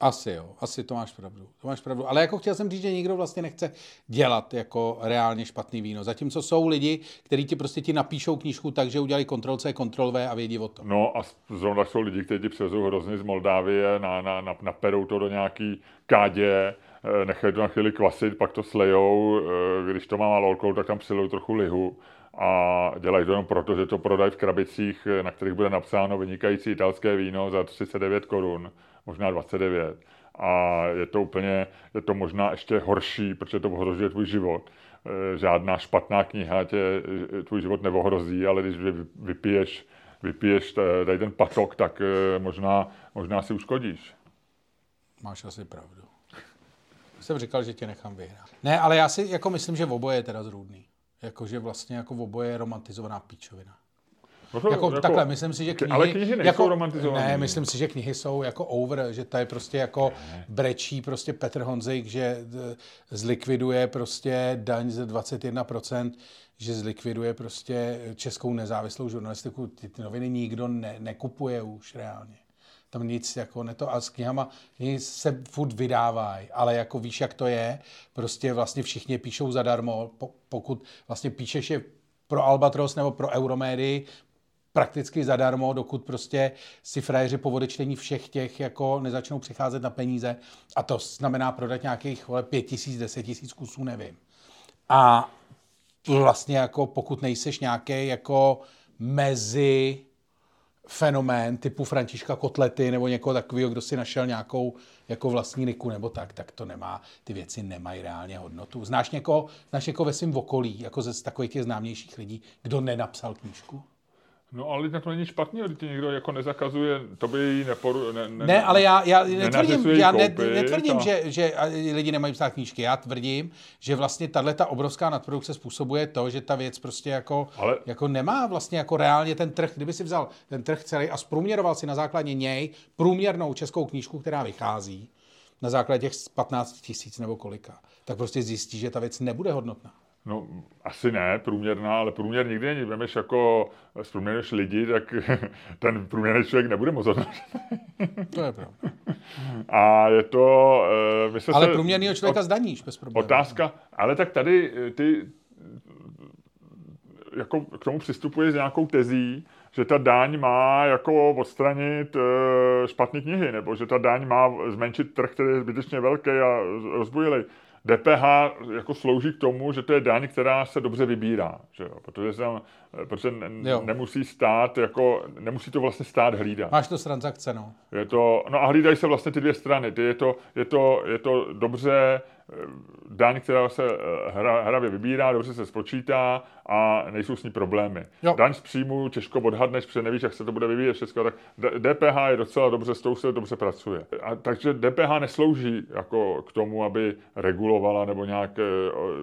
Asi jo, asi to máš pravdu. To máš pravdu. Ale jako chtěl jsem říct, že nikdo vlastně nechce dělat jako reálně špatný víno. Zatímco jsou lidi, kteří ti prostě ti napíšou knížku tak, že udělali Ctrl C, Ctrl V a vědí o tom. No a zrovna jsou lidi, kteří ti přivezou hrozně z Moldávie, na, na, na, naperou to do nějaký kádě, eh, nechají to na chvíli kvasit, pak to slejou, eh, když to má malou alkohol, tak tam přilejou trochu lihu a dělají to jenom proto, že to prodají v krabicích, eh, na kterých bude napsáno vynikající italské víno za 39 korun, možná 29. A je to úplně, je to možná ještě horší, protože to ohrožuje tvůj život. Eh, Žádná špatná kniha tě eh, tvůj život neohrozí, ale když vy- vypiješ vypiješ tady ten patok, tak eh, možná, možná si uškodíš. Máš asi pravdu. Jsem říkal, že tě nechám vyhrát. Ne, ale já si jako myslím, že oboje je teda zrůdný. Jakože vlastně jako oboje je romantizovaná píčovina. No to, Jako, takhle, myslím si, že knihy... ale knihy nejsou jako, romantizované. Ne, myslím si, že knihy jsou jako over, že to je prostě jako brečí prostě Petr Honzik, že eh, zlikviduje prostě daň ze 21%, že zlikviduje prostě českou nezávislou žurnalistiku. Ty, ty noviny nikdo ne, nekupuje už reálně. Tam nic jako ne to, a s knihama knihy se furt vydávají, ale jako víš, jak to je, prostě vlastně všichni píšou zadarmo, po, pokud vlastně píšeš je pro Albatros nebo pro Euromédii, prakticky zadarmo, dokud prostě si frajeři po odečtení všech těch jako nezačnou přicházet na peníze a to znamená prodat nějakých vole, pět tisíc, deset tisíc kusů, nevím. A vlastně jako pokud nejseš nějaký jako mezi fenomén typu Františka Kotlety nebo někoho takového, kdo si našel nějakou jako vlastní niku nebo tak, tak to nemá, ty věci nemají reálně hodnotu. Znáš někoho, znáš někoho ve svém okolí, jako ze takových těch známějších lidí, kdo nenapsal knížku? No ale na to není špatný, když ti někdo jako nezakazuje, to by jí neporu... Ne, ne, ne ale já, já netvrdím, já ne, netvrdím a- že, že lidi nemají psát knížky. Já tvrdím, že vlastně tahle ta obrovská nadprodukce způsobuje to, že ta věc prostě jako, Ale- jako nemá vlastně jako reálně ten trh. Kdyby si vzal ten trh celý a zprůměroval si na základě něj průměrnou českou knížku, která vychází, na základě těch 15 tisíc nebo kolika, tak prostě zjistí, že ta věc nebude hodnotná. No, asi ne, průměrná, ale průměr nikdy není. Vemeš jako, zprůměruješ lidi, tak ten průměrný člověk nebude moc. To je pravda. A je to... eh, My se Ale se, průměrného člověka zdaníš bez problémů. Otázka, ale tak tady eh, ty jako k tomu přistupuje s nějakou tezí, že ta daň má jako odstranit eh, špatné knihy, nebo že ta daň má zmenšit trh, který je zbytečně velký a rozbujelý. DPH jako slouží k tomu, že to je daň, která se dobře vybírá, že jo? protože, se tam, eh, protože ne, Jo. nemusí stát, jako, nemusí to vlastně stát hlídat. Máš to z transakce, no. Je to, no a hlídají se vlastně ty dvě strany. Ty je, to, je, to, je to dobře daň, která se eh, hra, hravě vybírá, dobře se spočítá a nejsou s ní problémy. Jo. Daň z příjmu těžko odhadneš, protože nevíš, jak se to bude vyvíjet všechno. Tak DPH je docela dobře, s tou se dobře pracuje. A, takže DPH neslouží jako k tomu, aby regulovala nebo nějak, eh,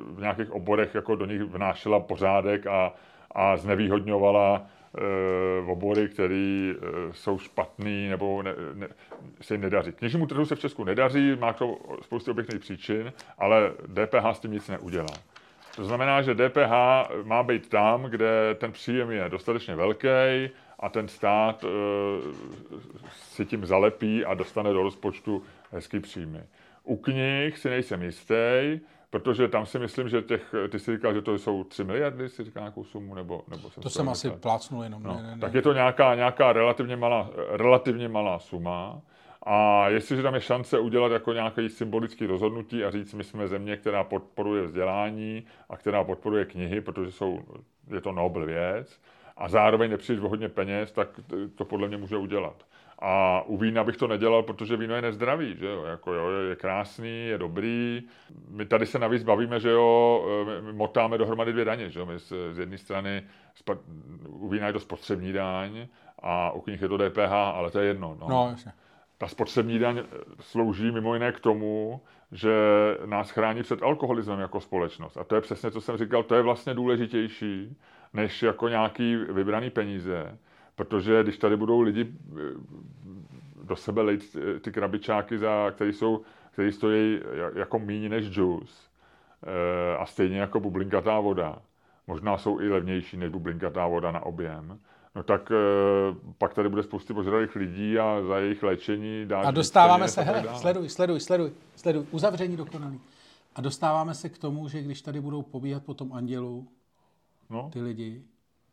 v nějakých oborech jako do nich vnášela pořádek a, a znevýhodňovala eh, obory, které jsou špatný nebo ne, ne, se jim nedaří. Knižnímu trhu se v Česku nedaří, má to spoustu objektivních příčin, ale DPH s tím nic neudělá. To znamená, že DPH má být tam, kde ten příjem je dostatečně velký a ten stát e, si tím zalepí a dostane do rozpočtu hezký příjmy. U knih si nejsem jistý, protože tam si myslím, že těch, ty si říkal, že to jsou 3 miliardy, si říkal nějakou sumu, nebo, nebo To jsem to asi myslel? plácnul jenom. No, ne, ne, ne. tak je to nějaká, nějaká relativně, malá, relativně malá suma. A jestliže tam je šance udělat jako nějaký symbolický rozhodnutí a říct, my jsme země, která podporuje vzdělání a která podporuje knihy, protože jsou, je to nobl věc, a zároveň nepřijít hodně peněz, tak to podle mě může udělat. A u vína bych to nedělal, protože víno je nezdravý, že jo? Jako jo, je krásný, je dobrý. My tady se navíc bavíme, že jo, my motáme dohromady dvě daně, že jo? My z, z jedné strany spa- u vína je to spotřební daň a u knih je to DPH, ale to je jedno. No. No, jasně. Ta spotřební daň slouží mimo jiné k tomu, že nás chrání před alkoholismem jako společnost. A to je přesně, co jsem říkal, to je vlastně důležitější, než jako nějaký vybraný peníze. Protože když tady budou lidi eh, do sebe lejt eh, ty krabičáky, za, které, jsou, které stojí ja- jako míň než džus eh, a stejně jako bublinkatá voda, možná jsou i levnější než bublinkatá voda na objem, no tak pak tady bude spousty požralých lidí a za jejich léčení dá A dostáváme se, hele, sleduj, sleduj, sleduj, sleduj, uzavření dokonalý. A dostáváme se k tomu, že když tady budou pobíhat po tom andělu No, ty lidi,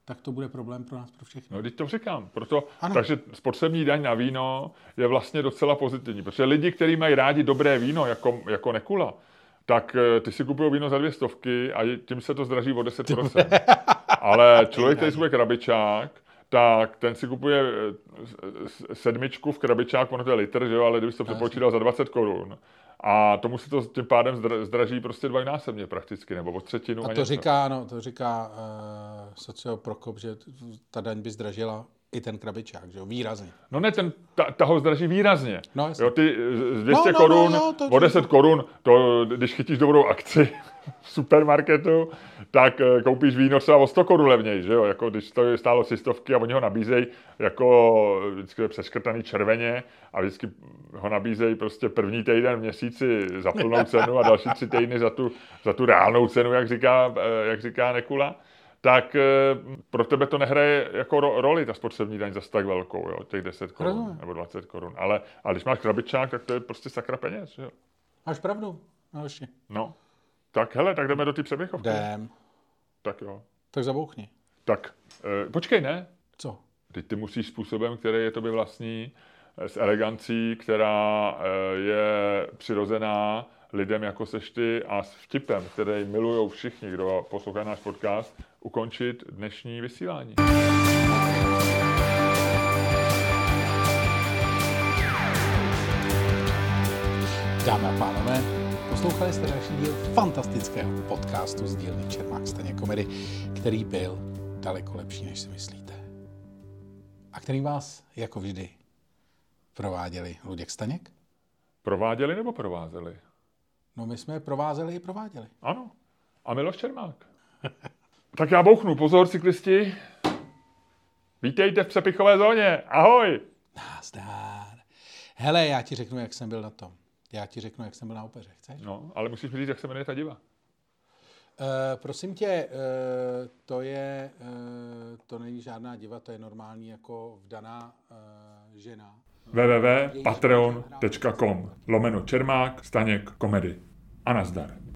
tak to bude problém pro nás, pro všechny. no, teď to říkám. Proto, Ano. takže spotřební daň na víno je vlastně docela pozitivní, protože lidi, kteří mají rádi dobré víno, jako, jako Nekula, tak eh, ty si kupují víno za dvě stovky a tím se to zdraží o 10%. Ale člověk, který si krabičák, tak ten si kupuje eh, sedmičku v krabičák, ono to je litr, že jo, ale kdyby to přepočítal za 20 korun. A tomu si to tím pádem zdra- zdraží prostě dvojnásobně prakticky, nebo o třetinu. A to něco. říká, no, to říká uh, socio Prokop, že ta daň by zdražila i ten krabičák, že jo, výrazně. No ne, ten, ta, ta ho zdraží výrazně. No, jasně. jo, ty z 200 No, no, korun, no, jo, to- o 10 korun, to, když chytíš dobrou akci v supermarketu, tak eh, koupíš víno třeba o 100 korun levněji, že jo, jako když to stálo si stovky a oni ho nabízejí jako vždycky je přeškrtaný červeně a vždycky ho nabízejí prostě první týden v měsíci za plnou cenu a další tři týdny za tu, za tu reálnou cenu, jak říká, eh, jak říká Nekula tak eh, pro tebe to nehraje jako ro- roli ta spotřební daň zase tak velkou, jo, těch 10 korun Rozumím. nebo 20 korun. Ale, ale když máš krabičák, tak to je prostě sakra peněz, jo. Máš pravdu, Aleši. No. Tak hele, tak jdeme do té přepěchovky. Jdem. Tak jo. Tak zabouchni. Tak, eh, počkej, ne? Co? Teď ty musíš způsobem, který je tobě vlastní, eh, s elegancí, která je přirozená lidem jako seš ty a s vtipem, který milují všichni, kdo poslouchá náš podcast, ukončit dnešní vysílání. Dámy a pánové, poslouchali jste další díl fantastického podcastu z dílny Čermák Staně komedy, který byl daleko lepší, než si myslíte. A který vás, jako vždy, prováděli Luděk Staněk. Prováděli nebo provázeli? No my jsme je provázeli i prováděli. Ano. A Miloš Čermák. tak já bouchnu. Pozor, cyklisti. Vítejte v přepichové zóně. Ahoj. Nazdár. Hele, já ti řeknu, jak jsem byl na tom. Já ti řeknu, jak jsem byl na opeře. Chceš? No, ale musíš mi říct, jak se jmenuje ta diva. Uh, prosím tě, uh, to je, uh, to není žádná diva, to je normální jako vdaná uh, žena. www.patreon.com lomeno Čermák, Staněk, komedy. A nazdar.